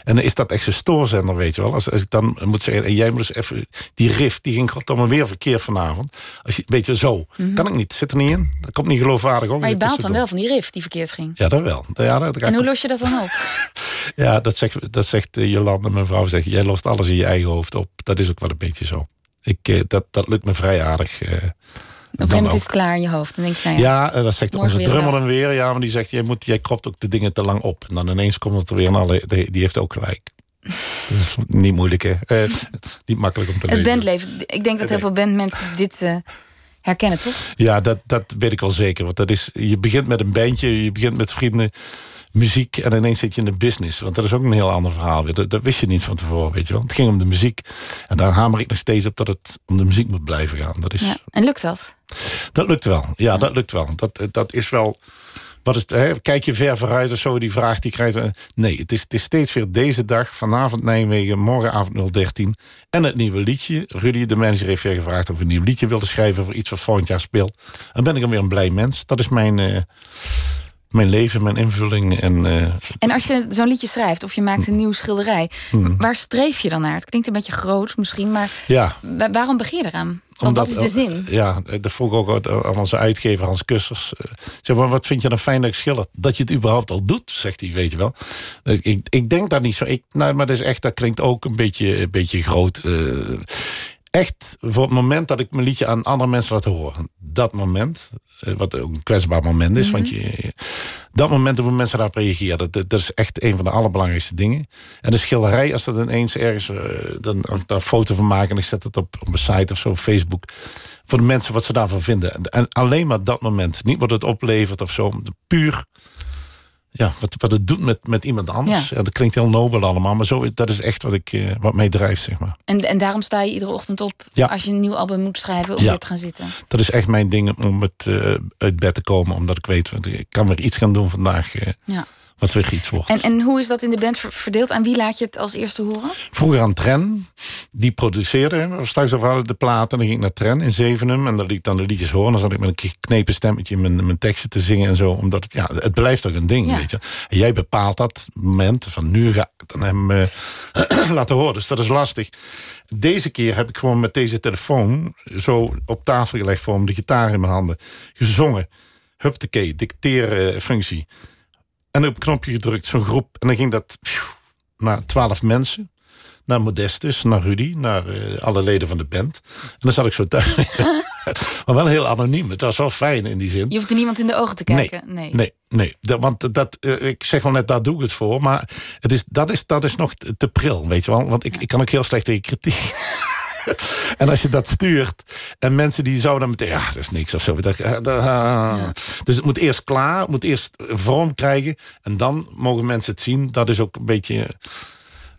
En dan is dat echt zo'n stoorzender, weet je wel. Als, als ik dan moet zeggen, en jij moet eens even... Die riff, die ging goddomme weer verkeerd vanavond. Als je, weet je, zo. Kan ik niet, zit er niet in. Dat komt niet geloofwaardig. Mhm. Maar je baalt dan wel van die riff die verkeerd ging. Ja, dat wel. Ja, dat, En hoe los je dat dan op? ja, dat zegt, dat zegt eh, Jolande, mijn vrouw. Zegt, jij lost alles in je eigen hoofd op. Dat is ook wel een beetje zo. Ik, eh, dat, dat lukt me vrij aardig. Eh, Op een gegeven moment is het klaar in je hoofd. Dan denk je, nou ja, Ja, en dat zegt onze drummer dan weer. Ja, maar die zegt, jij, moet, jij kropt ook de dingen te lang op. En dan ineens komt het er weer en alle, die, heeft ook gelijk. Dat is niet moeilijk, hè? Eh, niet makkelijk om te het lezen. bandleven. Ik denk dat heel veel bandmensen dit eh, herkennen, toch? Ja, dat, dat weet ik wel zeker. Want dat is, je begint met een bandje, je begint met vrienden, muziek... en ineens zit je in de business. Want dat is ook een heel ander verhaal. Dat, dat wist je niet van tevoren, weet je wel. Het ging om de muziek. En daar hamer ik nog steeds op dat het om de muziek moet blijven gaan. Dat, is, Ja. En lukt dat? dat lukt wel. Ja, dat lukt wel. Dat, dat is wel... Wat is hè? Kijk je ver vooruit of zo, die vraag die krijgt... Nee, het is, het is steeds weer deze dag, vanavond Nijmegen, morgenavond 013. En het nieuwe liedje. Rudy, de manager, heeft weer gevraagd of we een nieuw liedje wilde schrijven... voor iets wat volgend jaar speelt. Dan ben ik dan weer een blij mens. Dat is mijn, eh, mijn leven, mijn invulling. En, eh, En als je zo'n liedje schrijft of je maakt een nieuwe schilderij, Hmm. waar streef je dan naar? Het klinkt een beetje groot misschien, maar ja, wa- waarom begin je eraan? Want wat is de zin? Ja, dat vroeg ik ook aan- aan onze uitgever Hans Kussers. Eh, Zeg maar, wat vind je dan fijn dat ik schilder? Dat je het überhaupt al doet, zegt hij, weet je wel. Eh, Ik, ik denk dat niet zo. Ik, nou, maar dat is echt, dat klinkt ook een beetje, een beetje groot. Eh, echt, voor het moment dat ik mijn liedje aan andere mensen laat horen. Dat moment, eh, wat ook een kwetsbaar moment is. Want je, dat moment hoe mensen daarop reageren, dat, dat is echt een van de allerbelangrijkste dingen. En de schilderij, als dat ineens ergens, eh, dan, als ik daar een foto van maak en ik zet het op, op mijn site of zo, op Facebook, voor de mensen wat ze daarvan vinden. En alleen maar dat moment, niet wat het oplevert of zo, puur. Ja, wat, wat het doet met, met iemand anders. Ja. Ja. dat klinkt heel nobel allemaal, maar zo, dat is echt wat, ik, eh, wat mij drijft, zeg maar. En, en daarom sta je iedere ochtend op Ja. als je een nieuw album moet schrijven om Ja. weer te gaan zitten. Dat is echt mijn ding om het eh, uit bed te komen, omdat ik weet, want ik kan weer iets gaan doen vandaag, eh, Ja. Wat weer iets wordt. En, en hoe is dat in de band ver- verdeeld? Aan wie laat je het als eerste horen? Vroeger aan Tren, die produceerde, we straks over hadden, de platen. Dan ging ik naar Tren in Zevenum en dan liet ik dan de liedjes horen. Dan zat ik met een geknepen stemmetje mijn, mijn teksten te zingen en zo. Omdat het, ja, het blijft ook een ding, Ja. weet je. En jij bepaalt dat moment van nu ga ik dan hem eh, laten horen. Dus dat is lastig. Deze keer heb ik gewoon met deze telefoon zo op tafel gelegd voor hem, de gitaar in mijn handen, gezongen. Huptekee, dicteren functie. En op een knopje gedrukt, zo'n groep. En dan ging dat naar twaalf mensen. Naar Modestus, naar Rudy, naar eh, alle leden van de band. En dan zat ik zo thuis. maar wel heel anoniem. Het was wel fijn in die zin. Je hoeft er niemand in de ogen te kijken. Nee. Nee, nee. Dat- want dat, eh, ik zeg wel net, daar doe ik het voor. Maar het is, dat, is, dat is nog te te pril, weet je wel. Want ik, ik kan ook heel slecht tegen kritiek. en als je dat stuurt en mensen die zouden meteen... Ja, dat is niks of zo. Eh, ah. Dus het moet eerst klaar, het moet eerst een vorm krijgen. En dan mogen mensen het zien. Dat is ook een beetje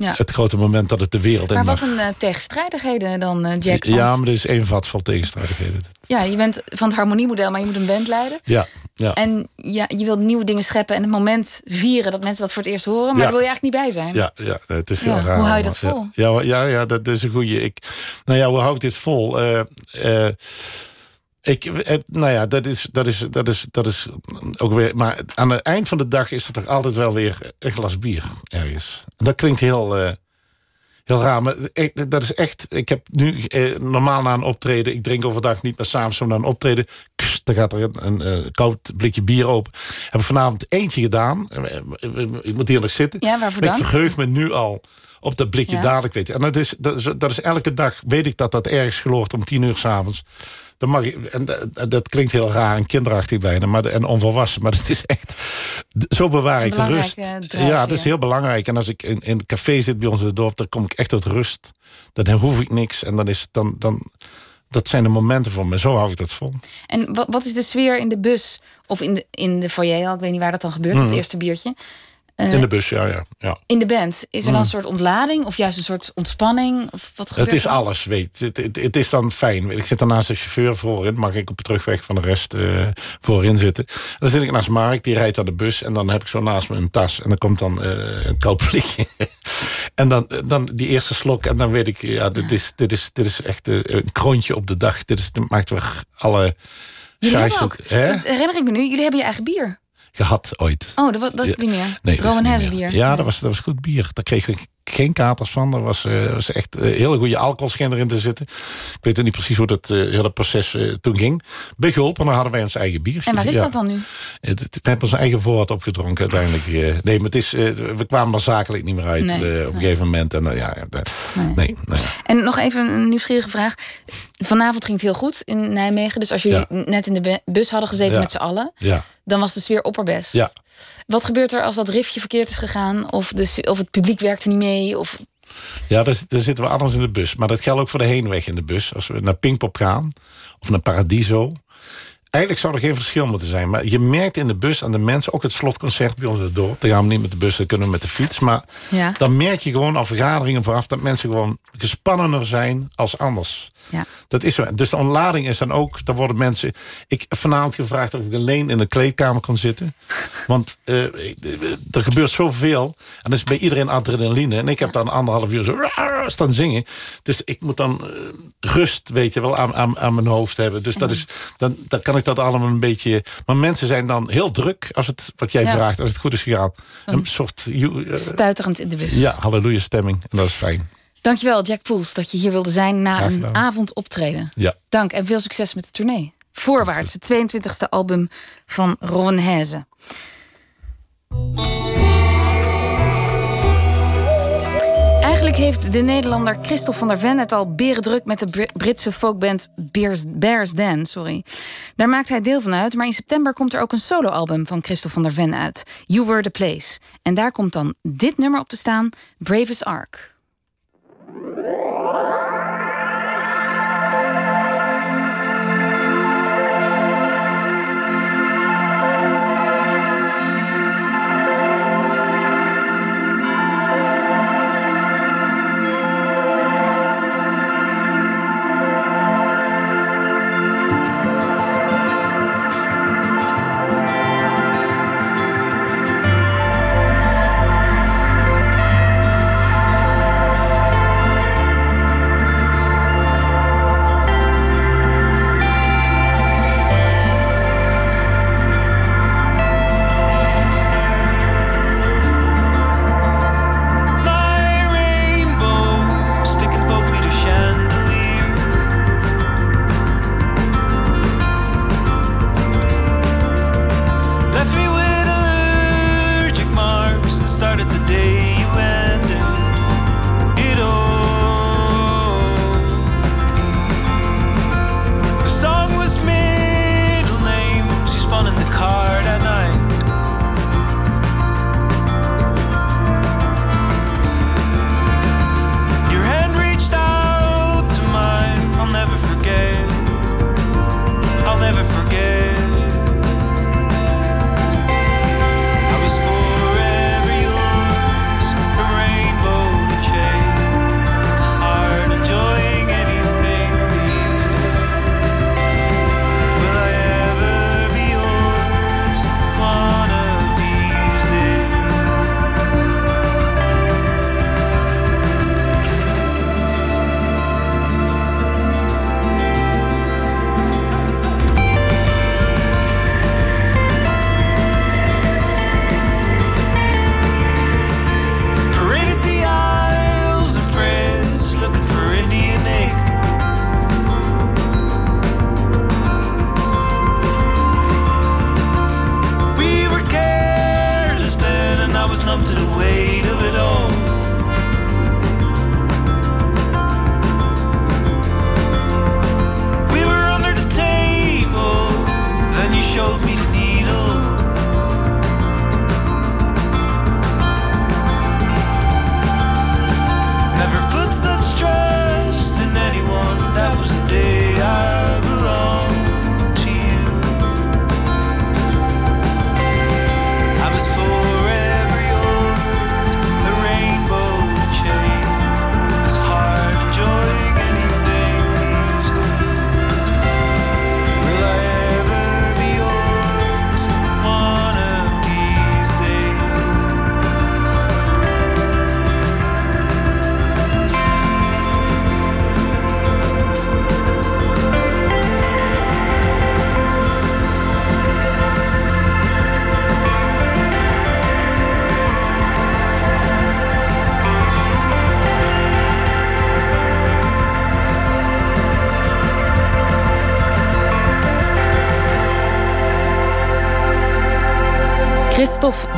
Ja. het grote moment dat het de wereld in Maar wat mag. een eh, tegenstrijdigheden dan, eh, Jack. Ja, maar er is één vat van tegenstrijdigheden. ja, je bent van het harmoniemodel, maar je moet een band leiden. Ja, ja. En ja, je wilt nieuwe dingen scheppen en het moment vieren dat mensen dat voor het eerst horen. Maar Ja. daar wil je eigenlijk niet bij zijn. Ja, ja, het is Ja, heel raar. hoe hou je dat vol? Ja, ja, ja, ja, dat is een goede. Ik, nou ja, hoe hou ik dit vol? Eh, ik, het, nou ja, dat is, dat, is, dat, is, dat is ook weer. Maar aan het eind van de dag is er toch altijd wel weer een glas bier ergens. En dat klinkt heel. eh, Heel raar, maar ik- dat is echt... Ik heb nu eh, normaal na een optreden... Ik drink overdag niet, maar s'avonds na een optreden... kst, dan gaat er een, een, eh, koud blikje bier open. Heb ik vanavond eentje gedaan. Eh, eh, Ik moet hier nog zitten. Ja, waarvoor Maar dan? Ik verheug me nu al op dat blikje Ja. dadelijk. Weet je. En dat is, dat, is, dat is elke dag... Weet ik dat dat ergens geloort om tien uur s'avonds. Dan mag ik, en dat, dat klinkt heel raar en kinderachtig bijna, maar en onvolwassen. Maar het is echt. Zo bewaar ik de rust. Ja, dat is heel belangrijk. En als ik in, in het café zit bij ons in het dorp, dan kom ik echt tot rust. Dan hoef ik niks. En dan is dan, dan. Dat zijn de momenten voor me. Zo hou ik dat vol. En wat, wat is de sfeer in de bus of in de, in de foyer? al? Ik weet niet waar dat dan gebeurt, het eerste biertje. Eh. In de bus, ja, ja. ja. in de band, is er dan een soort ontlading of juist een soort ontspanning? Of wat gebeurt Het is er? alles, weet je. het, het, het is dan fijn. Ik zit daarnaast de chauffeur voorin. Mag ik op de terugweg van de rest eh, voorin zitten. Dan zit ik naast Mark, die rijdt aan de bus. En dan heb ik zo naast me een tas. En dan komt dan eh, een koud en dan, dan die eerste slok. En dan weet ik, ja, dit is, dit is, dit is echt eh, een kroontje op de dag. Dit, is, dit maakt weer alle Jullie hebben ook, herinner ik me nu, jullie hebben je eigen bier. Gehad ooit. Oh, dat, wa- dat is het niet meer. Nee. Ja, dat was, dat was goed bier. Daar kreeg ik geen katers van. Er was, eh, was echt eh, hele goede alcohol scheen erin te zitten. Ik weet ook niet precies hoe dat eh, hele proces toen ging. Bij dan hadden wij ons eigen bier. En waar is Ja. dat dan nu? Het, het, we hebben ons eigen voorraad opgedronken uiteindelijk. nee, maar het is, we kwamen er zakelijk niet meer uit Nee, op een gegeven moment. En, ja, nee. Nee, En nog even een nieuwsgierige vraag. Vanavond ging het heel goed in Nijmegen. Dus als jullie net in de bus hadden gezeten Ja. met z'n allen... Ja. Dan was de sfeer opperbest. Ja. Wat gebeurt er als dat riffje verkeerd is gegaan? Of, de, of het publiek werkte niet mee? Of, Ja, daar, daar zitten we anders in de bus. Maar dat geldt ook voor de heenweg in de bus. Als we naar Pinkpop gaan, of naar Paradiso... Eigenlijk zou er geen verschil moeten zijn. Maar je merkt in de bus aan de mensen... ook het slotconcert bij ons dorp. Dan gaan we niet met de bus, dan kunnen we met de fiets. Maar Ja. dan merk je gewoon al vergaderingen vooraf... dat mensen gewoon gespannener zijn als anders. Ja. Dat is zo. Dus de ontlading is dan ook... dan worden mensen... Ik heb vanavond gevraagd of ik alleen in een kleedkamer kon zitten. Want eh, er gebeurt zoveel. En dan is bij iedereen adrenaline. En ik heb dan anderhalf uur zo staan zingen. Dus ik moet dan eh, rust, weet je wel, aan, aan, aan mijn hoofd hebben. Dus dat is, dan, dan kan ik dat allemaal een beetje... Maar mensen zijn dan heel druk, als het, wat jij Ja. vraagt, als het goed is gegaan. Een soort... eh, Stuiterend in de bus. ja, halleluja stemming. En dat is fijn. Dankjewel, Jack Poels, dat je hier wilde zijn na een avond optreden. Ja. Dank en veel succes met de tournee. Voorwaarts, het 22e album van Ron Heze. Eigenlijk heeft de Nederlander Christophe van der Ven het al berendruk met de Br- Britse folkband Bears, Bears Den. Sorry. Daar maakt hij deel van uit, maar in september komt er ook een soloalbum van Christophe van der Ven uit. You Were the Place. En daar komt dan dit nummer op te staan: Bravest Ark. Thank you.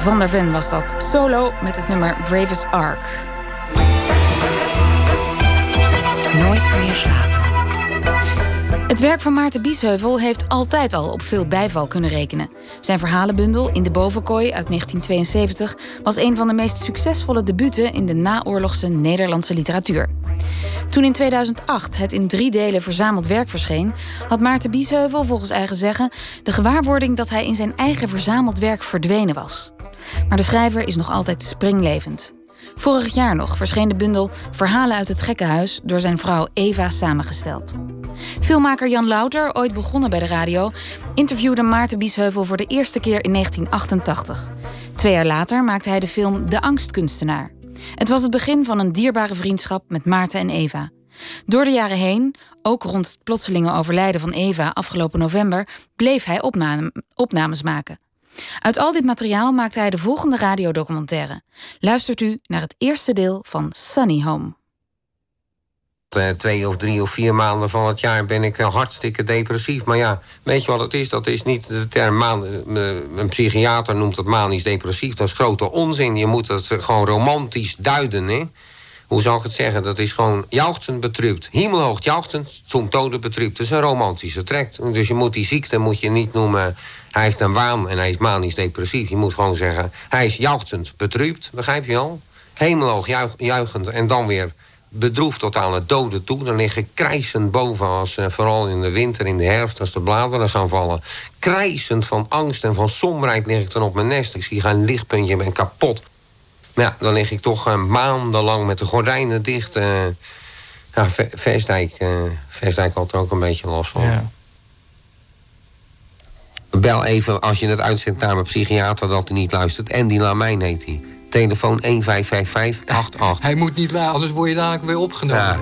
Van der Ven was dat. Solo met het nummer Bravest Ark. Nooit meer slapen. Het werk van Maarten Biesheuvel heeft altijd al op veel bijval kunnen rekenen. Zijn verhalenbundel In de Bovenkooi uit 1972 was een van de meest succesvolle debuten in de naoorlogse Nederlandse literatuur. Toen in 2008 het in drie delen verzameld werk verscheen, had Maarten Biesheuvel volgens eigen zeggen de gewaarwording dat hij in zijn eigen verzameld werk verdwenen was. Maar de schrijver is nog altijd springlevend. Vorig jaar nog verscheen de bundel Verhalen uit het Gekkenhuis door zijn vrouw Eva samengesteld. Filmmaker Jan Louter, ooit begonnen bij de radio, interviewde Maarten Biesheuvel voor de eerste keer in 1988. Twee jaar later maakte hij de film De Angstkunstenaar. Het was het begin van een dierbare vriendschap met Maarten en Eva. Door de jaren heen, ook rond het plotselinge overlijden van Eva afgelopen november, bleef hij opnames maken. Uit al dit materiaal maakte hij de volgende radiodocumentaire. Luistert u naar het eerste deel van Sunny Home. Uh, twee of drie of vier maanden van het jaar ben ik uh, hartstikke depressief. Maar ja, weet je wat het is? Dat is niet de term maan. Uh, een psychiater noemt het manisch depressief. Dat is grote onzin. Je moet het gewoon romantisch duiden. Hè? Hoe zou ik het zeggen? Dat is gewoon jauchtend betrupt. Hemelhoog jauchtend, zum tode betrupt. Dat is een romantische trek. Dus je moet die ziekte moet je niet noemen hij heeft een waan en hij is manisch depressief. Je moet gewoon zeggen, hij is juichend betrupt, begrijp je al? Hemelhoog juichend en dan weer bedroefd tot aan het doden toe. Dan lig ik krijsend boven, als, uh, vooral in de winter, in de herfst... als de bladeren gaan vallen. Krijsend van angst en van somberheid lig ik dan op mijn nest. Ik zie geen lichtpuntje, ik ben kapot. Ja, dan lig ik toch uh, maandenlang met de gordijnen dicht. Uh, ja, Versdijk, Versdijk had er ook een beetje last van. Ja. Bel even als je het uitzendt naar mijn psychiater dat hij niet luistert. Andy Lamijn heet hij. Telefoon 155588. Hij moet niet laten, anders word je dadelijk weer opgenomen.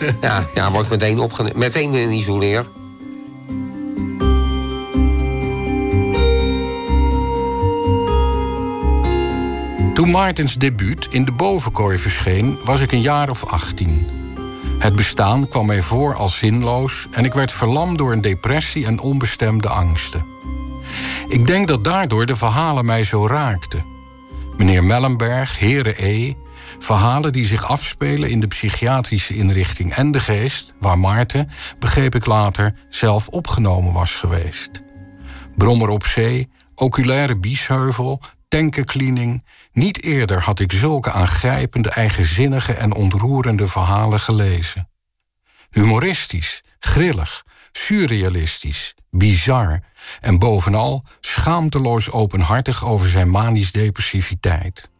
Ja, ja, ja word ik meteen, opgenomen. meteen in isoleer. Toen Maartens debuut in de bovenkooi verscheen, was ik een jaar of 18. Het bestaan kwam mij voor als zinloos en ik werd verlamd door een depressie en onbestemde angsten. Ik denk dat daardoor de verhalen mij zo raakten. Meneer Mellenberg, Heren E. Verhalen die zich afspelen in de psychiatrische inrichting en de geest, waar Maarten, begreep ik later, zelf opgenomen was geweest. Brommer op zee, oculaire biesheuvel, tankencleaning. Niet eerder had ik zulke aangrijpende, eigenzinnige en ontroerende verhalen gelezen. Humoristisch, grillig, surrealistisch, bizar en bovenal schaamteloos openhartig over zijn manisch depressiviteit.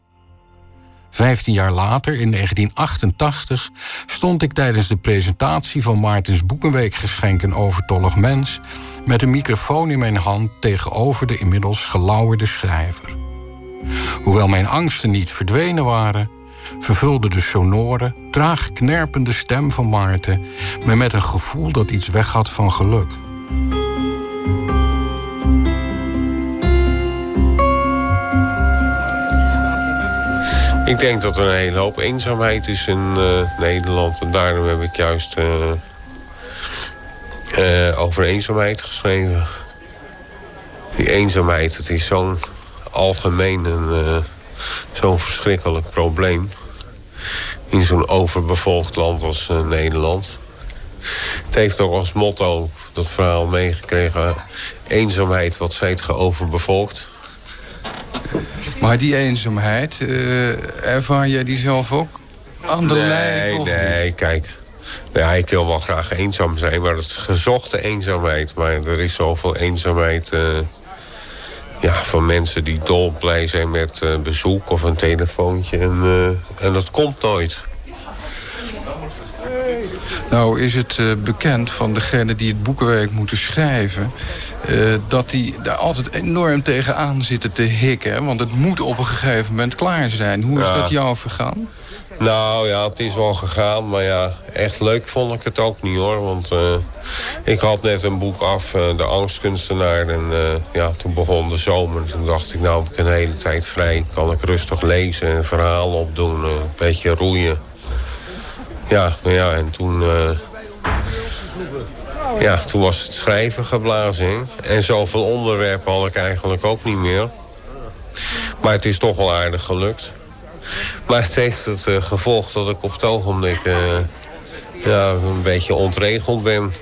Vijftien jaar later, in 1988, stond ik tijdens de presentatie van Maartens Boekenweekgeschenk Een Overtollig Mens met een microfoon in mijn hand tegenover de inmiddels gelauwerde schrijver. Hoewel mijn angsten niet verdwenen waren, vervulde de sonore, traag knerpende stem van Maarten me met een gevoel dat iets weg had van geluk. Ik denk dat er een hele hoop eenzaamheid is in uh, Nederland. En daarom heb ik juist uh, uh, over eenzaamheid geschreven. Die eenzaamheid, het is zo'n algemeen en zo'n verschrikkelijk probleem. In zo'n overbevolkt land als Nederland. Het heeft ook als motto dat verhaal meegekregen... eenzaamheid, wat zijt geoverbevolkt... Maar die eenzaamheid, uh, ervaar jij die zelf ook aan de nee, lijf? Of nee, niet? kijk. Ja, ik wil wel graag eenzaam zijn, maar het is gezochte eenzaamheid. Maar er is zoveel eenzaamheid uh, ja, van mensen die dolblij zijn met uh, bezoek of een telefoontje. En, en dat komt nooit. Nou is het bekend van degene die het boekenwerk moeten schrijven... Uh, dat die daar altijd enorm tegenaan zitten te hikken. Want het moet op een gegeven moment klaar zijn. Hoe is dat jou vergaan? Nou ja, het is wel gegaan. Maar ja, echt leuk vond ik het ook niet hoor. Want uh, ik had net een boek af, uh, De Angstkunstenaar. En ja, toen begon de zomer. Toen dacht ik, nou heb ik een hele tijd vrij. Kan ik rustig lezen en verhalen opdoen. een beetje roeien. Ja, nou ja, en toen ja, toen was het schrijven geblazen. En zoveel onderwerpen had ik eigenlijk ook niet meer. Maar het is toch wel aardig gelukt. Maar het heeft het uh, gevolg dat ik op het ogenblik uh, ja, een beetje ontregeld ben.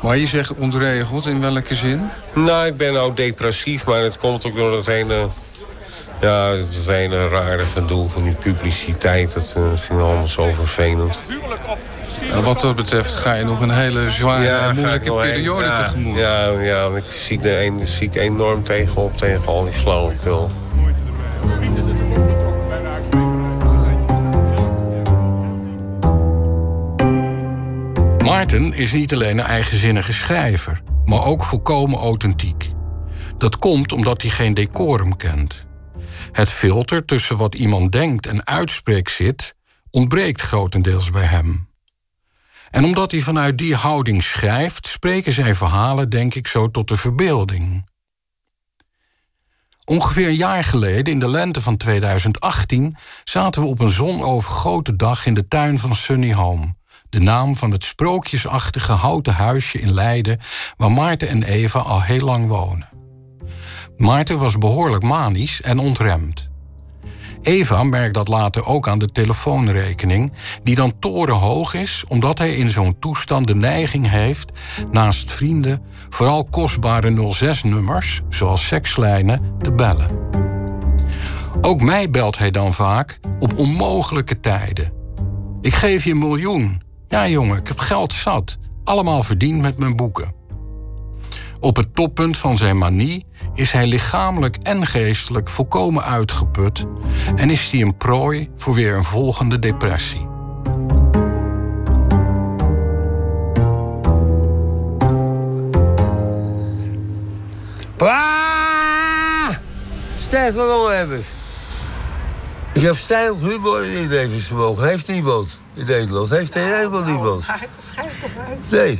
Maar je zegt ontregeld, in welke zin? Nou, ik ben nou depressief, maar het komt ook door dat hele... Ja, het hele rare gedoe van die publiciteit. Dat, dat vind ik allemaal zo vervelend. Ja, wat dat betreft ga je nog een hele zware Ja, en moeilijke periode ja, tegemoet. Ja, ja, ik zie er een, zie ik enorm tegenop tegen al die flauwekul. Maarten is niet alleen een eigenzinnige schrijver, maar ook volkomen authentiek. Dat komt omdat hij geen decorum kent. Het filter tussen wat iemand denkt en uitspreekt zit, ontbreekt grotendeels bij hem. En omdat hij vanuit die houding schrijft, spreken zijn verhalen, denk ik, zo tot de verbeelding. Ongeveer een jaar geleden, in de lente van 2018, zaten we op een zonovergoten dag in de tuin van Sunny Home. De naam van het sprookjesachtige houten huisje in Leiden, waar Maarten en Eva al heel lang wonen. Maarten was behoorlijk manisch en ontremd. Eva merkt dat later ook aan de telefoonrekening, die dan torenhoog is omdat hij in zo'n toestand de neiging heeft naast vrienden vooral kostbare 06-nummers, zoals sekslijnen, te bellen. Ook mij belt hij dan vaak op onmogelijke tijden. Ik geef je een miljoen. Ja, jongen, ik heb geld zat. Allemaal verdiend met mijn boeken. Op het toppunt van zijn manie is hij lichamelijk en geestelijk volkomen uitgeput en is hij een prooi voor weer een volgende depressie. Ah! Stijl hebben. Ik heb stijl, humor en inlevingsvermogen. Heeft niemand in Nederland. Heeft helemaal niemand. Maar het schijnt toch uit. Nee.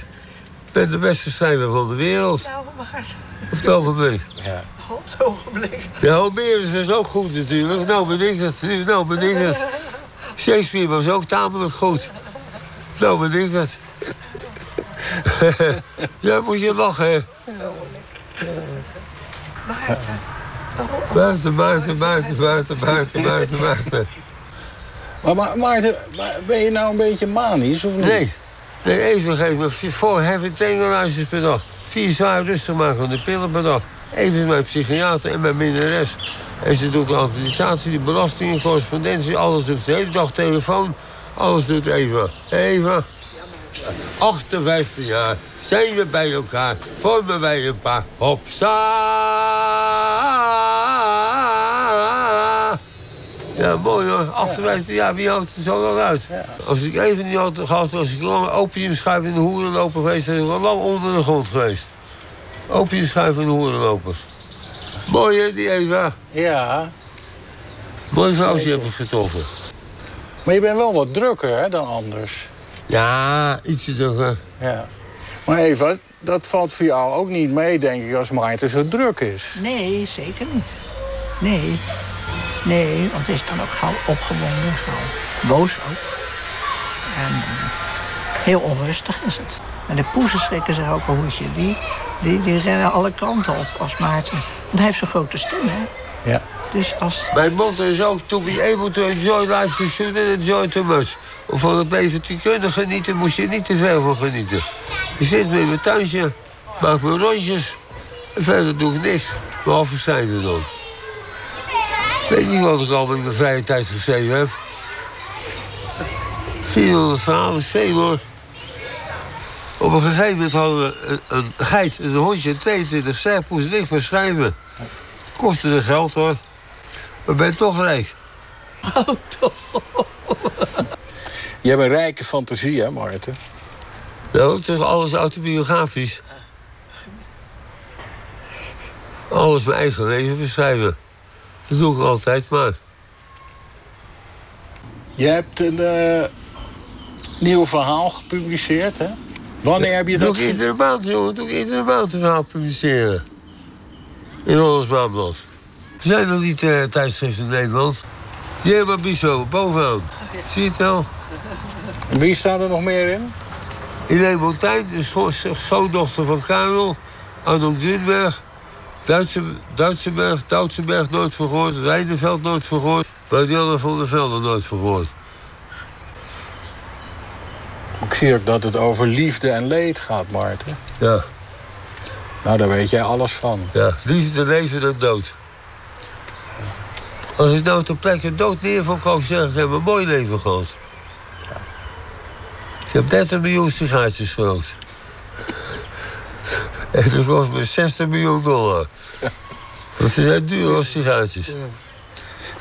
Ik ben de beste schrijver van de wereld. Nou, maar Op het ogenblik. op het ogenblik. Ja, Homerus was ook goed natuurlijk. Nou ben ik het. Nou ben ik het. Shakespeare was ook tamelijk goed. Nou ben ik het. ja, moet je lachen, hè? Maarten. Buiten, buiten, buiten, buiten, buiten, buiten, buiten. Maar, maar Maarten, maar ben je nou een beetje manisch of niet? Nee. Nee, even geef me voor heavy tangerlijstjes per dag. Vier zwaar rustig makende pillen per dag. Even mijn psychiater en mijn minnares. En ze doet de administratie, de belastingen, correspondentie, alles doet ze. De dag telefoon, alles doet Eva. Eva, 58 jaar, zijn we bij elkaar, vormen wij een paar. Hopsa! Ja, mooi hoor. 58 jaar, wie houdt er zo lang uit? Als ik even niet had gehad, was ik lang opiumschuif in de hoerenloper geweest... en ik al lang onder de grond geweest. Opiumschuif in de hoerenloper. Mooi hè, die Eva? Ja. Mooi vrouwtje heb ik getroffen. Maar je bent wel wat drukker hè, dan anders. Ja, ietsje drukker. Ja. Maar Eva, dat valt voor jou ook niet mee, denk ik, als Maarten zo druk is. Nee, zeker niet. Nee. Nee, want het is dan ook gauw opgewonden, gauw boos ook. En eh, heel onrustig is het. En de poezen schrikken zich ook een hoedje. Die, die, die rennen alle kanten op als Maarten. Want hij heeft zo'n grote stem, hè? Ja. Dus als... Mijn motto is ook to be able to enjoy life too soon and enjoy too much. Om van het leven te kunnen genieten, moest je niet te veel van genieten. Je zit met mijn tuintje, maak mijn rondjes. En verder doe ik niks. Behalve schrijven dan. Weet niet wat ik al in mijn vrije tijd geschreven heb. 400 verhalen veel hoor. Op een gegeven moment hadden we een, een geit, een hondje en 22 cent, moest niks meer schrijven. Kostte er geld hoor. Maar ben toch rijk. Oh, toch? Je hebt een rijke fantasie, hè, Maarten? Nou, het is alles autobiografisch. Alles mijn eigen leven beschrijven. Dat doe ik altijd maar. Je hebt een eh, nieuw verhaal gepubliceerd, hè? Wanneer heb je doe dat... ik iedere maand, jongen. Doe ik iedere maand een verhaal publiceren. In Hollands Maanblad. Er zijn nog niet uh, tijdschriften in Nederland. Jema Biso, bovenaan. Zie je het wel? Wie staat er nog meer in? Irene Montaigne, de scho- schoondochter van Karel. Arnold Dunberg. Duitse, Duitsenberg, Duitsenberg nooit verhoord. Rijneveld nooit verhoord. Janne van der Velde nooit verhoord. Ik zie ook dat het over liefde en leed gaat, Maarten. Ja. Nou, daar weet jij alles van. Ja, liefde, leven en dood. Als ik nou ter plekke dood neerval, kan ik zeggen... ik heb een mooi leven gehad. Ik heb 30 miljoen sigaretjes gerookt. En dat kost me 60 miljoen dollar. Dat zijn duur als sigaretjes.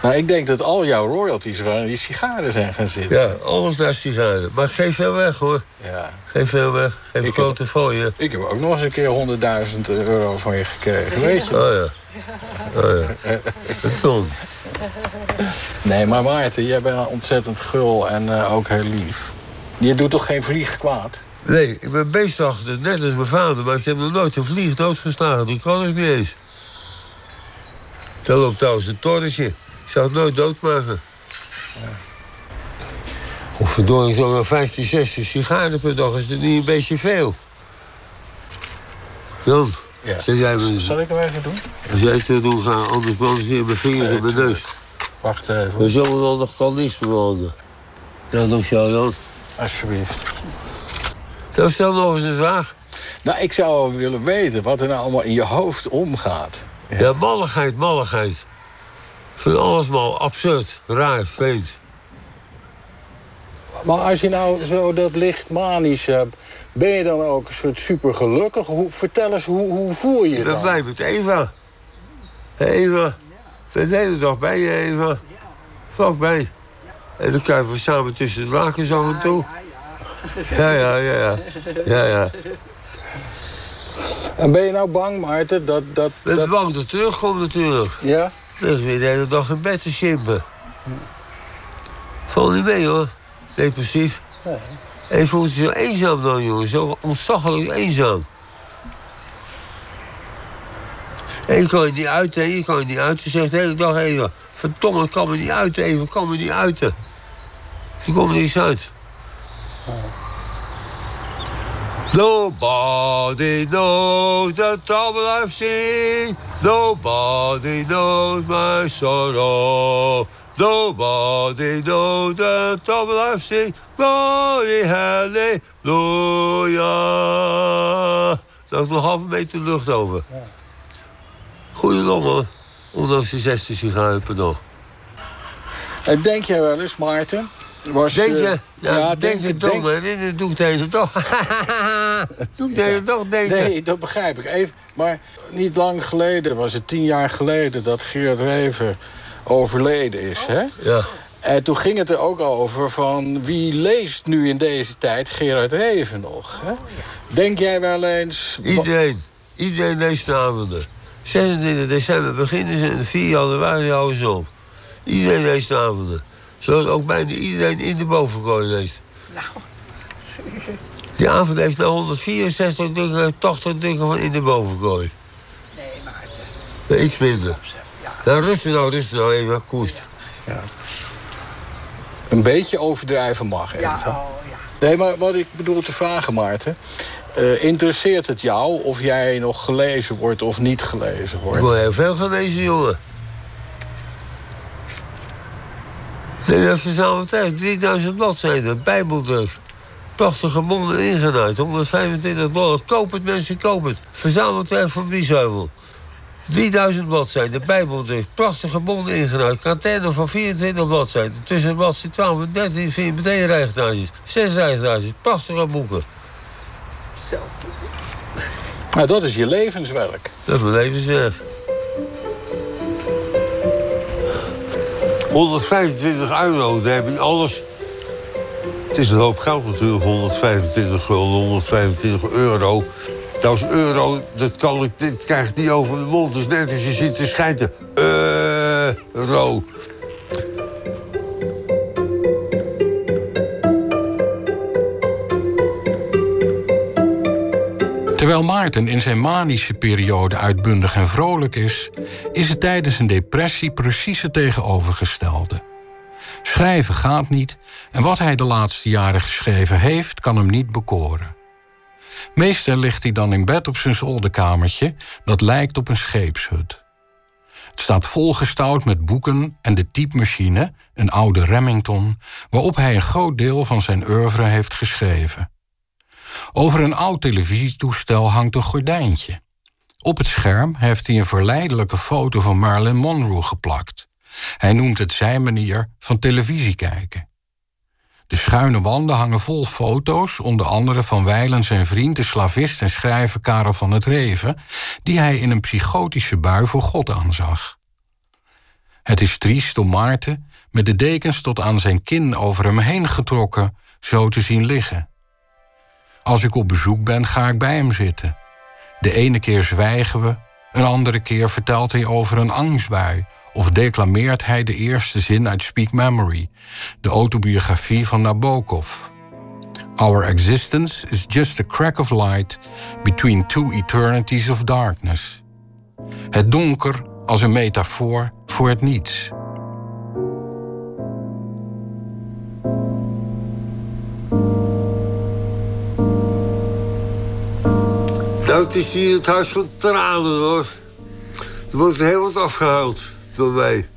Nou, ik denk dat al jouw royalties in die sigaren zijn gaan zitten. Ja, alles naar sigaren. Maar geef veel weg, hoor. Ja. Geef veel weg. Geef een grote fooien. Ik heb ook nog eens een keer 100.000 euro van je gekregen, weet je? Oh ja. Oh ja. Een ton. Nee, maar Maarten, jij bent ontzettend gul en eh, ook heel lief. Je doet toch geen vlieg kwaad? Nee, ik ben beestachtig, net als mijn vader. Maar ik heb nog nooit een vlieg doodgeslagen. Die kan ik niet eens. Dat loopt trouwens een torretje. Ik zou het nooit doodmaken. Of verdorie, zo'n 15, 16 sigaren per dag is er niet een beetje veel. Jan, Ja. zeg jij me... Zal ik hem even doen? Als jij het wil doen, ga anders branden ze in mijn vingers en mijn neus. Wacht even. We zullen dan nog kan niks bewandelen. Ja, jou, Jan. Alsjeblieft. Zo, stel nog eens een vraag. Nou, ik zou wel willen weten wat er nou allemaal in je hoofd omgaat. Ja, malligheid, malligheid. Ik vind alles mal absurd, raar, vreemd. Maar als je nou zo dat licht manisch hebt, ben je dan ook een soort super gelukkig? Hoe, vertel eens, hoe, hoe voel je je Ik ben dan? blij met Eva. Eva. Ik ben de hele dag bij je, Eva. Vlakbij. En dan krijgen we samen tussen de lakens af en toe. Ja, ja, ja, ja. Ja, ja. En ben je nou bang, Maarten, dat... dat, Ik ben dat... bang dat terugkomt natuurlijk. Ja? Ligt weer de hele dag in bed te chimpen. Val niet mee hoor. Depressief. En je voelt je zo eenzaam dan, jongen. Zo ontzaglijk eenzaam. En je kan je niet uiten, je kan je niet uiten. Je zegt de hele dag even... Verdomme, ik kan me niet uiten, even, ik kan me niet uiten. Je komt er eens uit. Nobody knows the trouble I've seen. Nobody knows my sorrow. Nobody knows the trouble I've seen. Glory, hallelujah. Dat is nog half een meter lucht over. Goeie longen, ondanks de 16 sigaren per dag. En denk jij wel eens, Maarten? Was, Denk eh, je? Ja, ja, denk je toch, denk- dit doe ik de hele dag. doe ik de hele dag denken. Nee, dat begrijp ik. Even, maar niet lang geleden, was het tien jaar geleden... dat Gerard Reven overleden is, hè? Ja. En toen ging het er ook over van wie leest nu in deze tijd Gerard Reven nog. Hè? Denk jij wel eens... Iedereen. Iedereen leest de avonden. 26 december beginnen ze en 4 januari houden ze op. Iedereen leest de avonden. Zodat ook bijna iedereen in de bovenkooi leest. Die avond heeft nou 164 dingen, 80 dingen van in de bovenkooi. Nee, maar... Iets minder. Nou, rustig nou, rustig nou even, koest. Een beetje overdrijven mag even. Nee, maar wat ik bedoel te vragen, Maarten... eh, interesseert het jou of jij nog gelezen wordt of niet gelezen Ik wordt? wil heel veel gelezen, jongen. Nee, dat verzamelt echt 3000 bladzijden, bijbeldruk. Prachtig gebonden ingenuid, 125 dollar. Koop het, mensen, koop het. Verzamelwerk van Biesheuvel. 3000 bladzijden, bijbeldruk. Prachtig gebonden ingenuid. Kantine van 24 bladzijden. Tussen bladzijde 12 en 13 vind je meteen rijgdages. Zes prachtige boeken. Nou, dat is je levenswerk. Dat is mijn levenswerk. 125 euro, daar heb je alles. Het is een hoop geld natuurlijk, 125 gulden, 125 euro. Dat is euro, dat, kan ik, dit krijg ik niet over de mond. Dus net als je zit te schijten. Euro. Terwijl Maarten in zijn manische periode uitbundig en vrolijk is, is het tijdens een depressie precies het tegenovergestelde. Schrijven gaat niet en wat hij de laatste jaren geschreven heeft, kan hem niet bekoren. Meestal ligt hij dan in bed op zijn zolderkamertje, dat lijkt op een scheepshut. Het staat volgestouwd met boeken en de typemachine, een oude Remington, waarop hij een groot deel van zijn oeuvre heeft geschreven. Over een oud televisietoestel hangt een gordijntje. Op het scherm heeft hij een verleidelijke foto van Marilyn Monroe geplakt. Hij noemt het zijn manier van televisie kijken. De schuine wanden hangen vol foto's, onder andere van Weilen zijn vriend, de slavist en schrijver Karel van het Reven, die hij in een psychotische bui voor God aanzag. Het is triest om Maarten, met de dekens tot aan zijn kin over hem heen getrokken, zo te zien liggen. Als ik op bezoek ben, ga ik bij hem zitten. De ene keer zwijgen we, een andere keer vertelt hij over een angstbui of declameert hij de eerste zin uit Speak Memory, de autobiografie van Nabokov. Our existence is just a crack of light between two eternities of darkness. Het donker als een metafoor voor het niets. Het is hier het huis van tranen, hoor. Er wordt heel wat afgehaald door mij.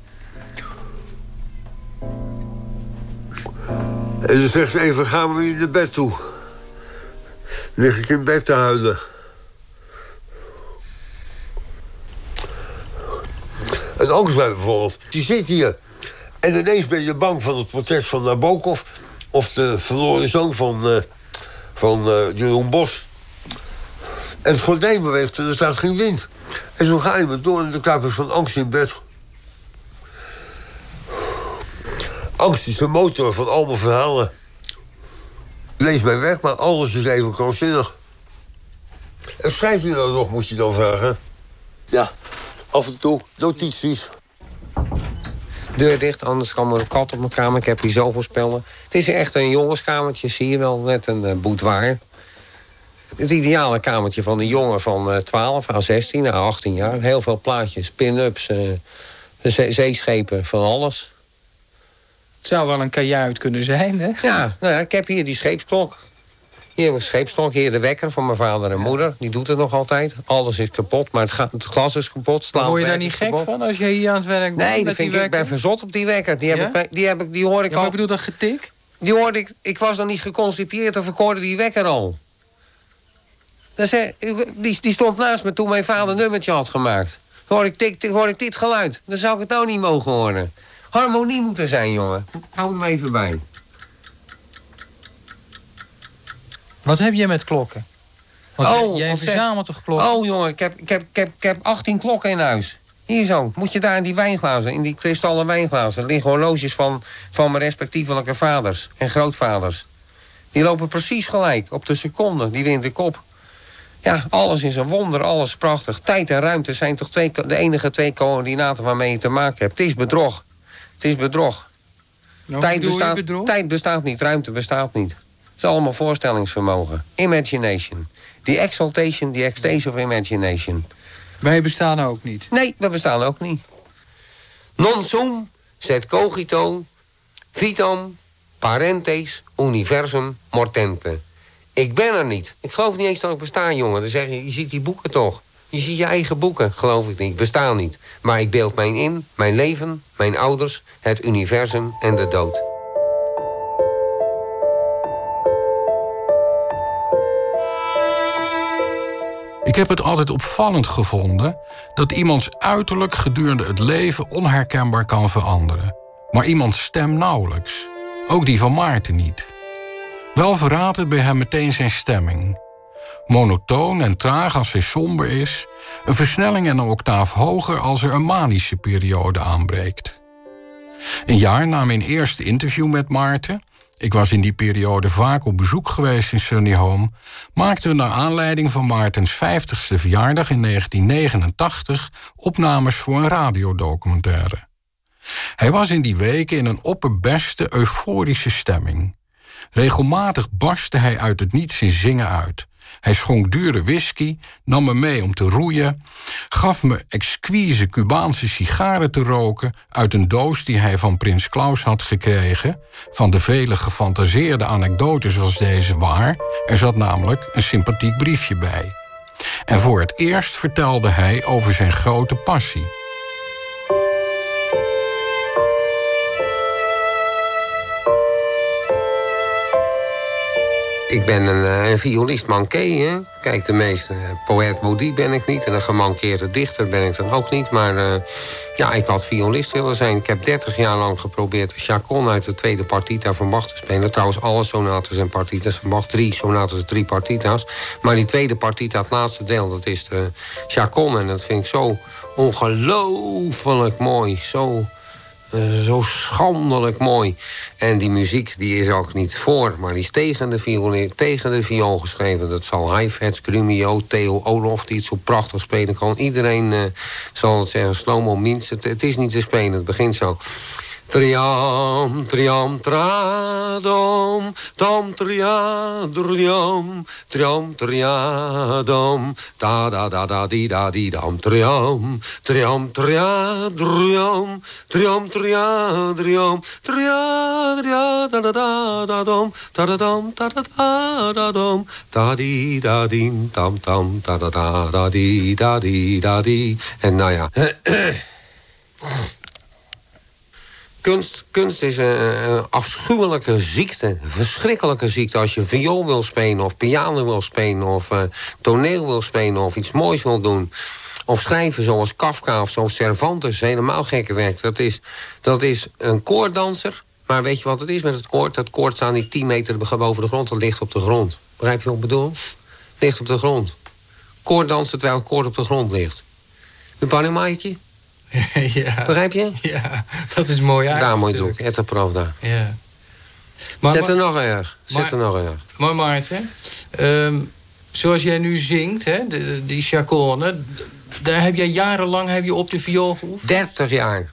En dan zegt ze even, gaan we weer naar bed toe. Dan lig ik in bed te huilen. Een angstbui bijvoorbeeld, die zit hier. En ineens ben je bang van het portret van Nabokov... of de verloren zoon van, uh, van uh, Jeroen Bos. En het gordijn beweegt en er staat geen wind. En zo ga je me door en dan kruip ik van angst in bed. Angst is de motor van al mijn verhalen. Lees mij weg, maar alles is even krankzinnig. En schrijf je nou nog, moet je dan vragen? Ja, af en toe, notities. Deur dicht, anders kan er een kat op mijn kamer. Ik heb hier zoveel spellen. Het is echt een jongenskamertje, zie je wel. Net een uh, boudoir. Het ideale kamertje van een jongen van uh, 12 à 16 à 18 jaar. Heel veel plaatjes, pin-ups, uh, zeeschepen, van alles. Het zou wel een kajuit kunnen zijn, hè? Ja, nou ja, ik heb hier die scheepsklok. Hier heb ik een scheepsklok, hier de wekker van mijn vader en moeder. Die doet het nog altijd. Alles is kapot, maar het, het glas is kapot. Maar word je daar niet gek kapot. van als je hier aan het werk bent? Nee, dat vind ik, ik ben verzot op die wekker. Die, heb Ja? ik, die, heb ik, die hoor ik Ja, maar al... ik bedoel dat getik? Die hoorde ik, ik was nog niet geconcipeerd of ik hoorde die wekker al. Zei, die, die stond naast me toen mijn vader een nummertje had gemaakt. Hoor ik, dit, hoor ik dit geluid. Dan zou ik het nou niet mogen horen. Harmonie moet er zijn, jongen. Hou hem even bij. Wat heb je met klokken? Want jij- jij verzamelt toch klokken? Oh, jongen, ik heb, ik, heb, ik, heb, ik heb 18 klokken in huis. Hier zo. Moet je daar in die wijnglazen, in die kristallen wijnglazen... liggen horloges van, van mijn respectievelijke vaders en grootvaders. Die lopen precies gelijk, op de seconde. Die wint de kop. Ja, alles is een wonder, alles prachtig. Tijd en ruimte zijn toch twee, de enige twee coördinaten waarmee je te maken hebt. Het is bedrog. Het is bedrog. Nou, tijd, bestaat, bedrog? tijd bestaat niet, ruimte bestaat niet. Het is allemaal voorstellingsvermogen. Imagination. Die exaltation, die ecstasy of imagination. Wij bestaan ook niet. Nee, we bestaan ook niet. Non sum, sed cogito, vitam, parentes, universum, mortente. Ik ben er niet. Ik geloof niet eens dat ik besta, jongen. Dan zeg je, je ziet die boeken toch. Je ziet je eigen boeken, geloof ik niet. Ik niet. Maar ik beeld mij in, mijn leven, mijn ouders, het universum en de dood. Ik heb het altijd opvallend gevonden dat iemands uiterlijk gedurende het leven onherkenbaar kan veranderen. Maar iemands stem nauwelijks. Ook die van Maarten niet. Wel verraadt het bij hem meteen zijn stemming. Monotoon en traag als hij somber is, een versnelling en een octaaf hoger als er een manische periode aanbreekt. Een jaar na mijn eerste interview met Maarten, ik was in die periode vaak op bezoek geweest in Sunny Home, maakten we naar aanleiding van Maartens 50ste verjaardag in 1989 opnames voor een radiodocumentaire. Hij was in die weken in een opperbeste euforische stemming. Regelmatig barstte hij uit het niets in zingen uit. Hij schonk dure whisky, nam me mee om te roeien, gaf me exquise Cubaanse sigaren te roken uit een doos die hij van prins Klaus had gekregen. Van de vele gefantaseerde anekdotes was deze waar. Er zat namelijk een sympathiek briefje bij. En voor het eerst vertelde hij over zijn grote passie. Ik ben een, eh, een violist manqué, hè. Kijk, de meeste uh, poëet maudit ben ik niet. En een gemankeerde dichter ben ik dan ook niet. Maar eh, ja, ik had violist willen zijn. Ik heb 30 jaar lang geprobeerd de chacon uit de tweede partita van Bach te spelen. Trouwens, alle sonates en partitas van Bach. Drie sonates, drie partita's. Maar die tweede partita, het laatste deel, dat is de chacon. En dat vind ik zo ongelooflijk mooi. Zo zo schandelijk mooi. En die muziek die is ook niet voor, maar die is tegen de viool, tegen de viool geschreven. Dat zal Heifetz, Grumio, Theo Olof, die het zo prachtig spelen kan. Iedereen uh, zal het zeggen, Slomo Mins. Het, het is niet te spelen, het begint zo. Triam, triam, tradom, dom, triadriam, triam, triadom, da da da da di da di dam, triam, triam, triadriam, triam, triadriam, triadria da da da da dom, da da dam, da da da da dom, da di da di dam dam, da da da da di da di da di. En nou ja. Kunst, is een, afschuwelijke ziekte, een verschrikkelijke ziekte. Als je viool wil spelen, of piano wil spelen, of uh, toneel wil spelen, of iets moois wil doen. Of schrijven zoals Kafka of zoals Cervantes, helemaal gekke werk. Dat is, dat is een koorddanser. Maar weet je wat het is met het koord? Dat koord staat niet 10 meter boven de grond, dat ligt op de grond. Begrijp je wat ik bedoel? Ligt op de grond. Koorddansen terwijl het koord op de grond ligt. Een pannenmaatje? ja. Begrijp je? Ja, dat is mooi uit. Daar moet je doen, et pravda. Ja. Maar, Zet er nog erg. Zet er nog erg. Maar Maarten, um, zoals jij nu zingt, hè, de, die chaconne... daar heb jij jarenlang heb je op de viool geoefend? 30 jaar.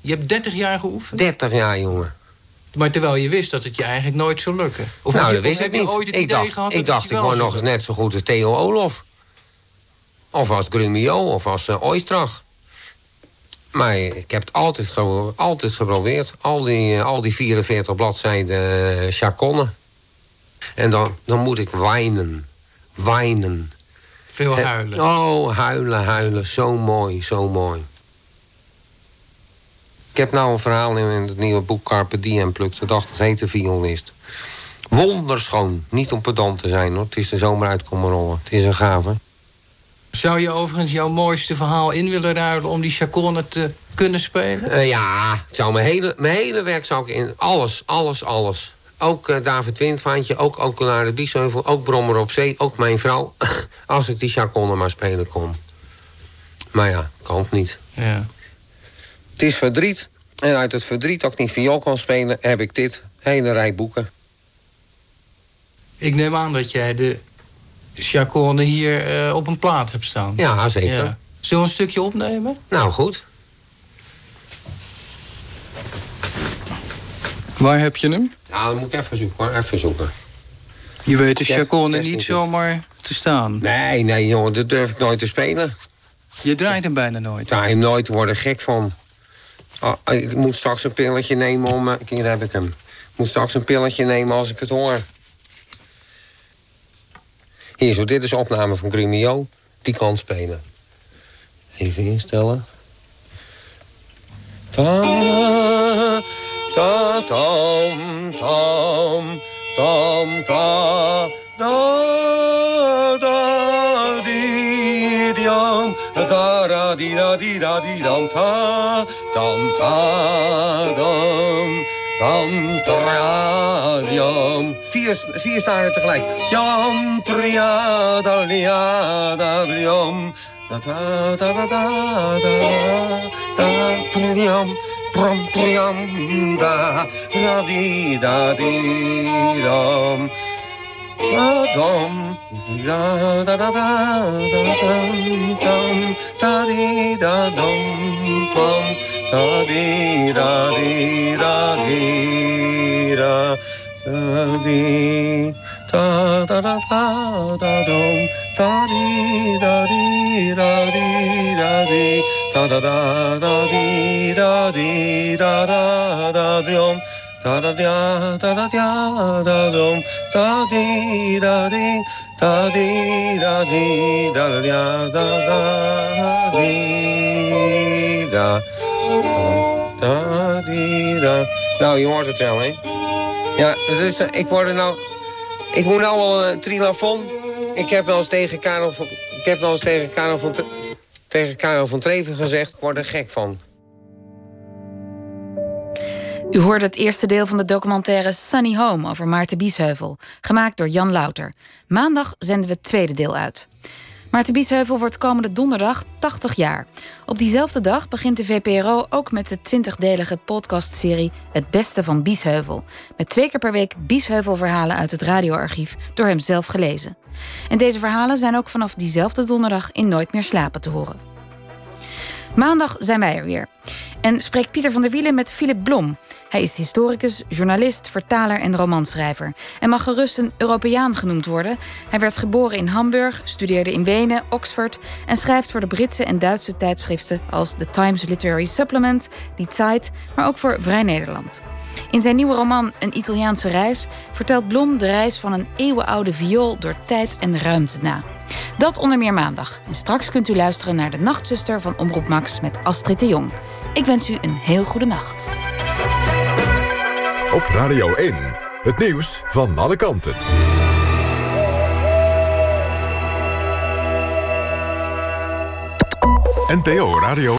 Je hebt 30 jaar geoefend? 30 jaar, jongen. Maar terwijl je wist dat het je eigenlijk nooit zou lukken. Of nou, dat wist ik niet. je ooit het ik idee dacht, gehad ik, dacht, ik word nog eens net zo goed als Theo Olof. Of als Grumio, of als uh, Oistrach. Maar ik heb het altijd, ge altijd geprobeerd. Al die, al die 44 bladzijden uh, chaconne. En dan, dan moet ik wijnen. Wijnen. Veel huilen. oh, huilen, huilen. Zo mooi, zo mooi. Ik heb nou een verhaal in het nieuwe boek Carpe Diem Pluk de dag. Dat heet de violist. Wonderschoon. Niet om pedant te zijn hoor. Het is de zomer uit komen rollen. Het is een gave. Zou je overigens jouw mooiste verhaal in willen ruilen om die chaconne te kunnen spelen? Uh, ja, het zou mijn, hele, mijn hele werk zou ik in. Alles, alles, alles. Ook uh, David Windvaantje, ook Okelaar de Biesheuvel, ook Brommer op Zee, ook mijn vrouw. Als ik die chaconne maar spelen kon. Maar ja, kan het niet. Ja. Het is verdriet. En uit het verdriet dat ik niet viool kan spelen, heb ik dit hele rij boeken. Ik neem aan dat jij de chaconne hier uh, op een plaat hebt staan. Ja, zeker. Ja. Zullen we een stukje opnemen? Nou, goed. Waar heb je hem? Nou, dan moet ik even zoeken hoor, even zoeken. Je weet de chaconne niet zomaar te staan? Nee, nee jongen, dat durf ik nooit te spelen. Je draait hem bijna nooit? Ja, hem nooit worden gek van. Oh, ik moet straks een pilletje nemen om... Uh, hier heb ik hem. Ik moet straks een pilletje nemen als ik het hoor. Hier zo, dit is een opname van Grumio. Die kan spelen. Even instellen. Ta, ta, tam, tam, tam, ta, da, da, di, da, ra, di, da, di, da, di, dam, ta, tam. Tam triadium. Vier, vier staan tegelijk. Jam triadaliadadium. Da da da da da da da triam prom triam da da di da di dam. Dam da da da da da dam dam da di da dam pam da di da di da di da da di da da da da da dom da di da di da di da di da da da da di da di da da da dom da da da da da da da dom da di da di da di da di da da da da di da da di da nou je hoort het wel hè ja dus ik word er nou ik moet nou wel een trilafon. Ik heb wel eens tegen Karel van, ik heb wel eens tegen Karel van, tegen Karel van Treven gezegd... ik word er gek van. U hoorde het eerste deel van de documentaire Sunny Home over Maarten Biesheuvel, gemaakt door Jan Louter. Maandag zenden we het tweede deel uit. Maarten Biesheuvel wordt komende donderdag 80 jaar. Op diezelfde dag begint de VPRO ook met de 20-delige podcastserie Het Beste van Biesheuvel. Met twee keer per week Biesheuvel-verhalen uit het radioarchief door hem zelf gelezen. En deze verhalen zijn ook vanaf diezelfde donderdag in Nooit meer slapen te horen. Maandag zijn wij er weer. En spreekt Pieter van der Wielen met Philip Blom. Hij is historicus, journalist, vertaler en romanschrijver. En mag gerust een Europeaan genoemd worden. Hij werd geboren in Hamburg, studeerde in Wenen, Oxford... en schrijft voor de Britse en Duitse tijdschriften... als The Times Literary Supplement, Die Zeit, maar ook voor Vrij Nederland. In zijn nieuwe roman Een Italiaanse reis... vertelt Blom de reis van een eeuwenoude viool... door tijd en ruimte na. Dat onder meer maandag. En straks kunt u luisteren naar de Nachtzuster van Omroep Max met Astrid de Jong. Ik wens u een heel goede nacht. Op Radio 1, het nieuws van alle kanten. NPO Radio